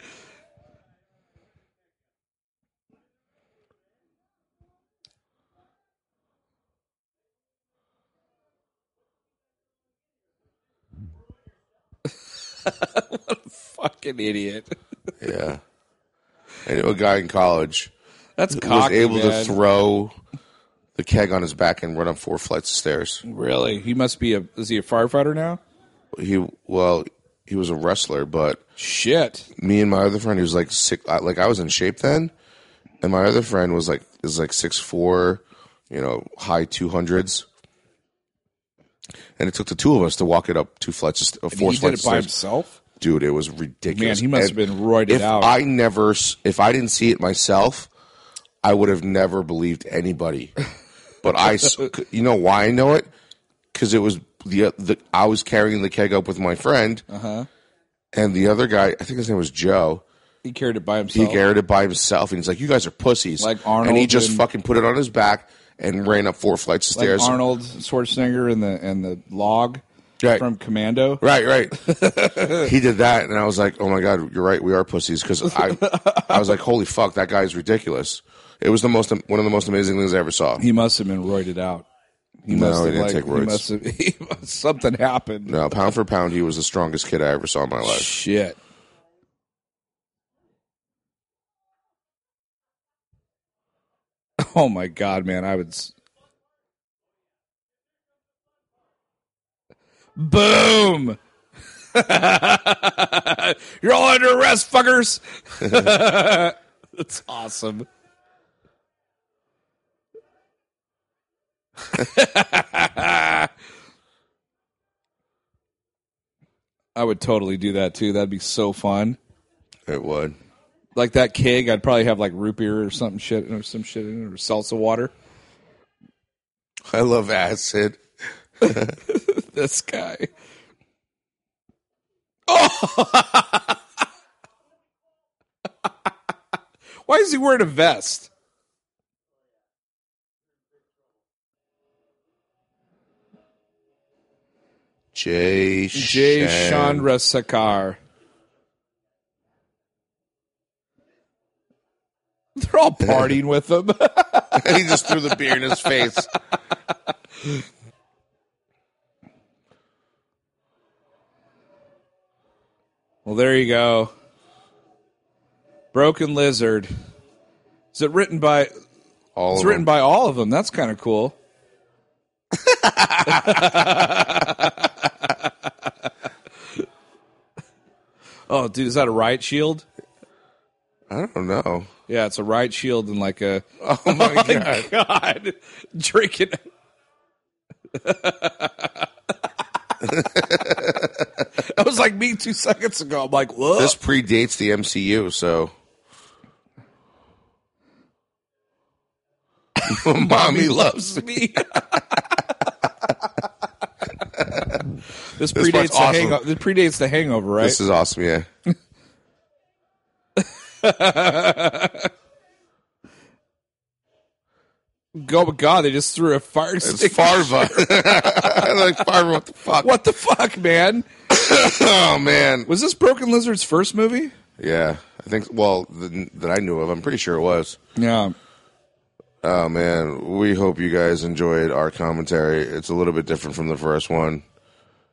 <laughs> what a fucking idiot. yeah. I knew a guy in college That's who was cocky, able to throw the keg on his back and run up four flights of stairs. Really? He must be a. Is he a firefighter now? He well, he was a wrestler, but Shit. me and my other friend, he was like six. I- Like I was in shape then, and my other friend was like is like six four, you know, high two hundreds. And it took the two of us to walk it up two flights uh, four he did flights it by himself. Dude, it was ridiculous. Man, he must And have been roided if out. I never, if I didn't see it myself, I would have never believed anybody. But I, <laughs> you know why I know it? Because it was the the I was carrying the keg up with my friend, Uh-huh. and the other guy, I think his name was Joe. He carried it by himself. He carried it by himself, and he's like, "You guys are pussies." Like Arnold, and he just and- fucking put it on his back and ran up four flights of like stairs. Arnold Schwarzenegger and the and the log Right. from Commando. Right, right. <laughs> he did that, and I was like, "Oh my god, you're right. We are pussies." Because I, I was like, "Holy fuck, that guy is ridiculous." It was the most one of the most amazing things I ever saw. He must have been roided out. He No, must he have didn't like, take he roids. must have <laughs> he must- something happened. No, pound for pound, he was the strongest kid I ever saw in my life. Shit. <laughs> Oh my god, man! I would. Boom! <laughs> You're all under arrest, fuckers. <laughs> That's awesome. I would totally do that too. That'd be so fun. It would. Like that keg, I'd probably have like root beer or something shit or some shit in it or salsa water. I love acid. <laughs> this guy. Oh! <laughs> Why is he wearing a vest? Jay Jay Chandra Sakar. <laughs> They're all partying with him. <laughs> he just threw the beer in his face. well, there you go. Broken Lizard. Is it written by? All It's written them. by all of them. That's kind of cool. <laughs> oh, dude, is that a riot shield? I don't know. Yeah, it's a right shield and like a <laughs> Oh my <laughs> god. God <laughs> drinking. that was like me two seconds ago. I'm like, what? This predates the MCU, so Mommy loves me. this predates the awesome. hangover. This predates the hangover, right? This is awesome, yeah. <laughs> Go, God, they just threw a fire It's extinguisher. Farva. <laughs> <laughs> like Farva, what the fuck? What the fuck, man? <coughs> Oh man. Was this Broken Lizard's first movie? Yeah. I think well the, that I knew of. I'm pretty sure it was. Yeah. Oh man, we hope you guys enjoyed our commentary. It's a little bit different from the first one.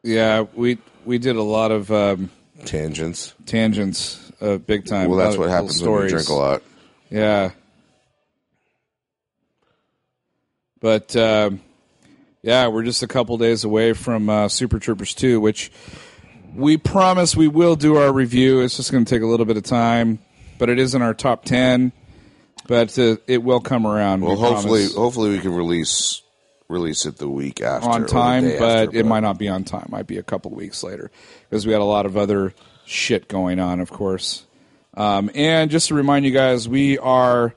Yeah, we we did a lot of um, Tangents. tangents, uh, big time. Well, that's what happens when you drink a lot. Yeah. But um, yeah, we're just a couple days away from uh, Super Troopers 2, which we promise we will do our review. It's just going to take a little bit of time, but it is in our top 10. But uh, it will come around. Well, we hopefully, promise, hopefully we can release release it the week after on time, but after, it might not be on time. Might be a couple weeks later because we had a lot of other shit going on, of course. Um, and just to remind you guys, we are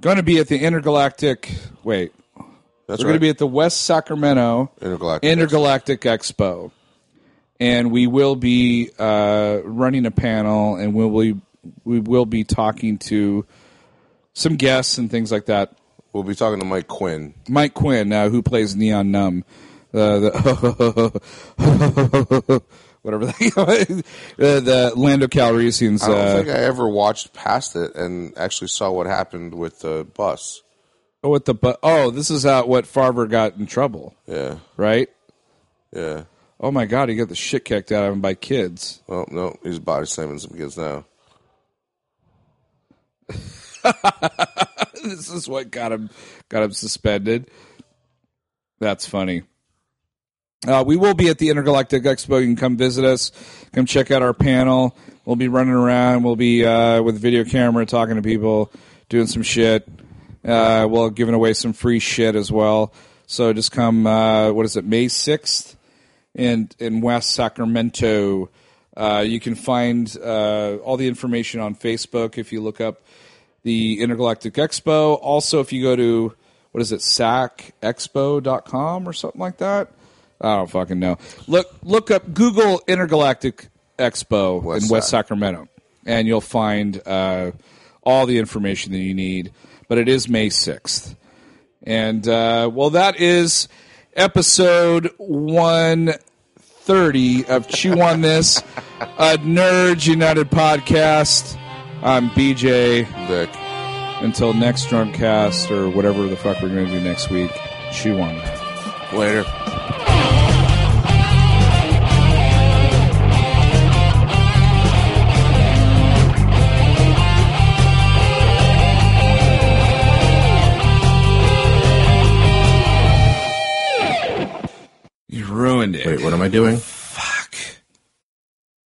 going to be at the Intergalactic. Wait, That's we're right. going to be at the West Sacramento Intergalactic. Intergalactic Expo, and we will be uh, running a panel, and we'll we, we will be talking to some guests and things like that. we'll be talking to Mike Quinn. Mike Quinn, uh, who plays Nien Nunb, uh, the <laughs> <laughs> whatever the, <laughs> uh, the Lando Calrissian's. I don't Uh, think I ever watched past it and actually saw what happened with the bus. oh, what the bu- oh, this is how what Farva got in trouble, Yeah, right? yeah. Oh my God, he got the shit kicked out of him by kids. Oh no, he's body slamming some kids now. <laughs> this is what got him got him suspended. That's funny. Uh, we will be at the Intergalactic Expo. You can come visit us, come check out our panel. We'll be running around. We'll be uh, with video camera talking to people, doing some shit. Uh, we'll giving away some free shit as well. So just come. Uh, what is it? May sixth in in West Sacramento. Uh, you can find uh, all the information on Facebook if you look up the Intergalactic Expo. Also, if you go to what is it, sacexpo.com or something like that. I don't fucking know. Look look up Google Intergalactic Expo in West Sac. Sacramento, and you'll find uh, all the information that you need. But it is May sixth, and uh, well, that is episode one thirty of Chew on This, a Nerds United podcast. I'm BJ. Vic. Until next Drumcast or whatever the fuck we're going to do next week, chew on that. Later. Ruined it. Wait, what am I doing?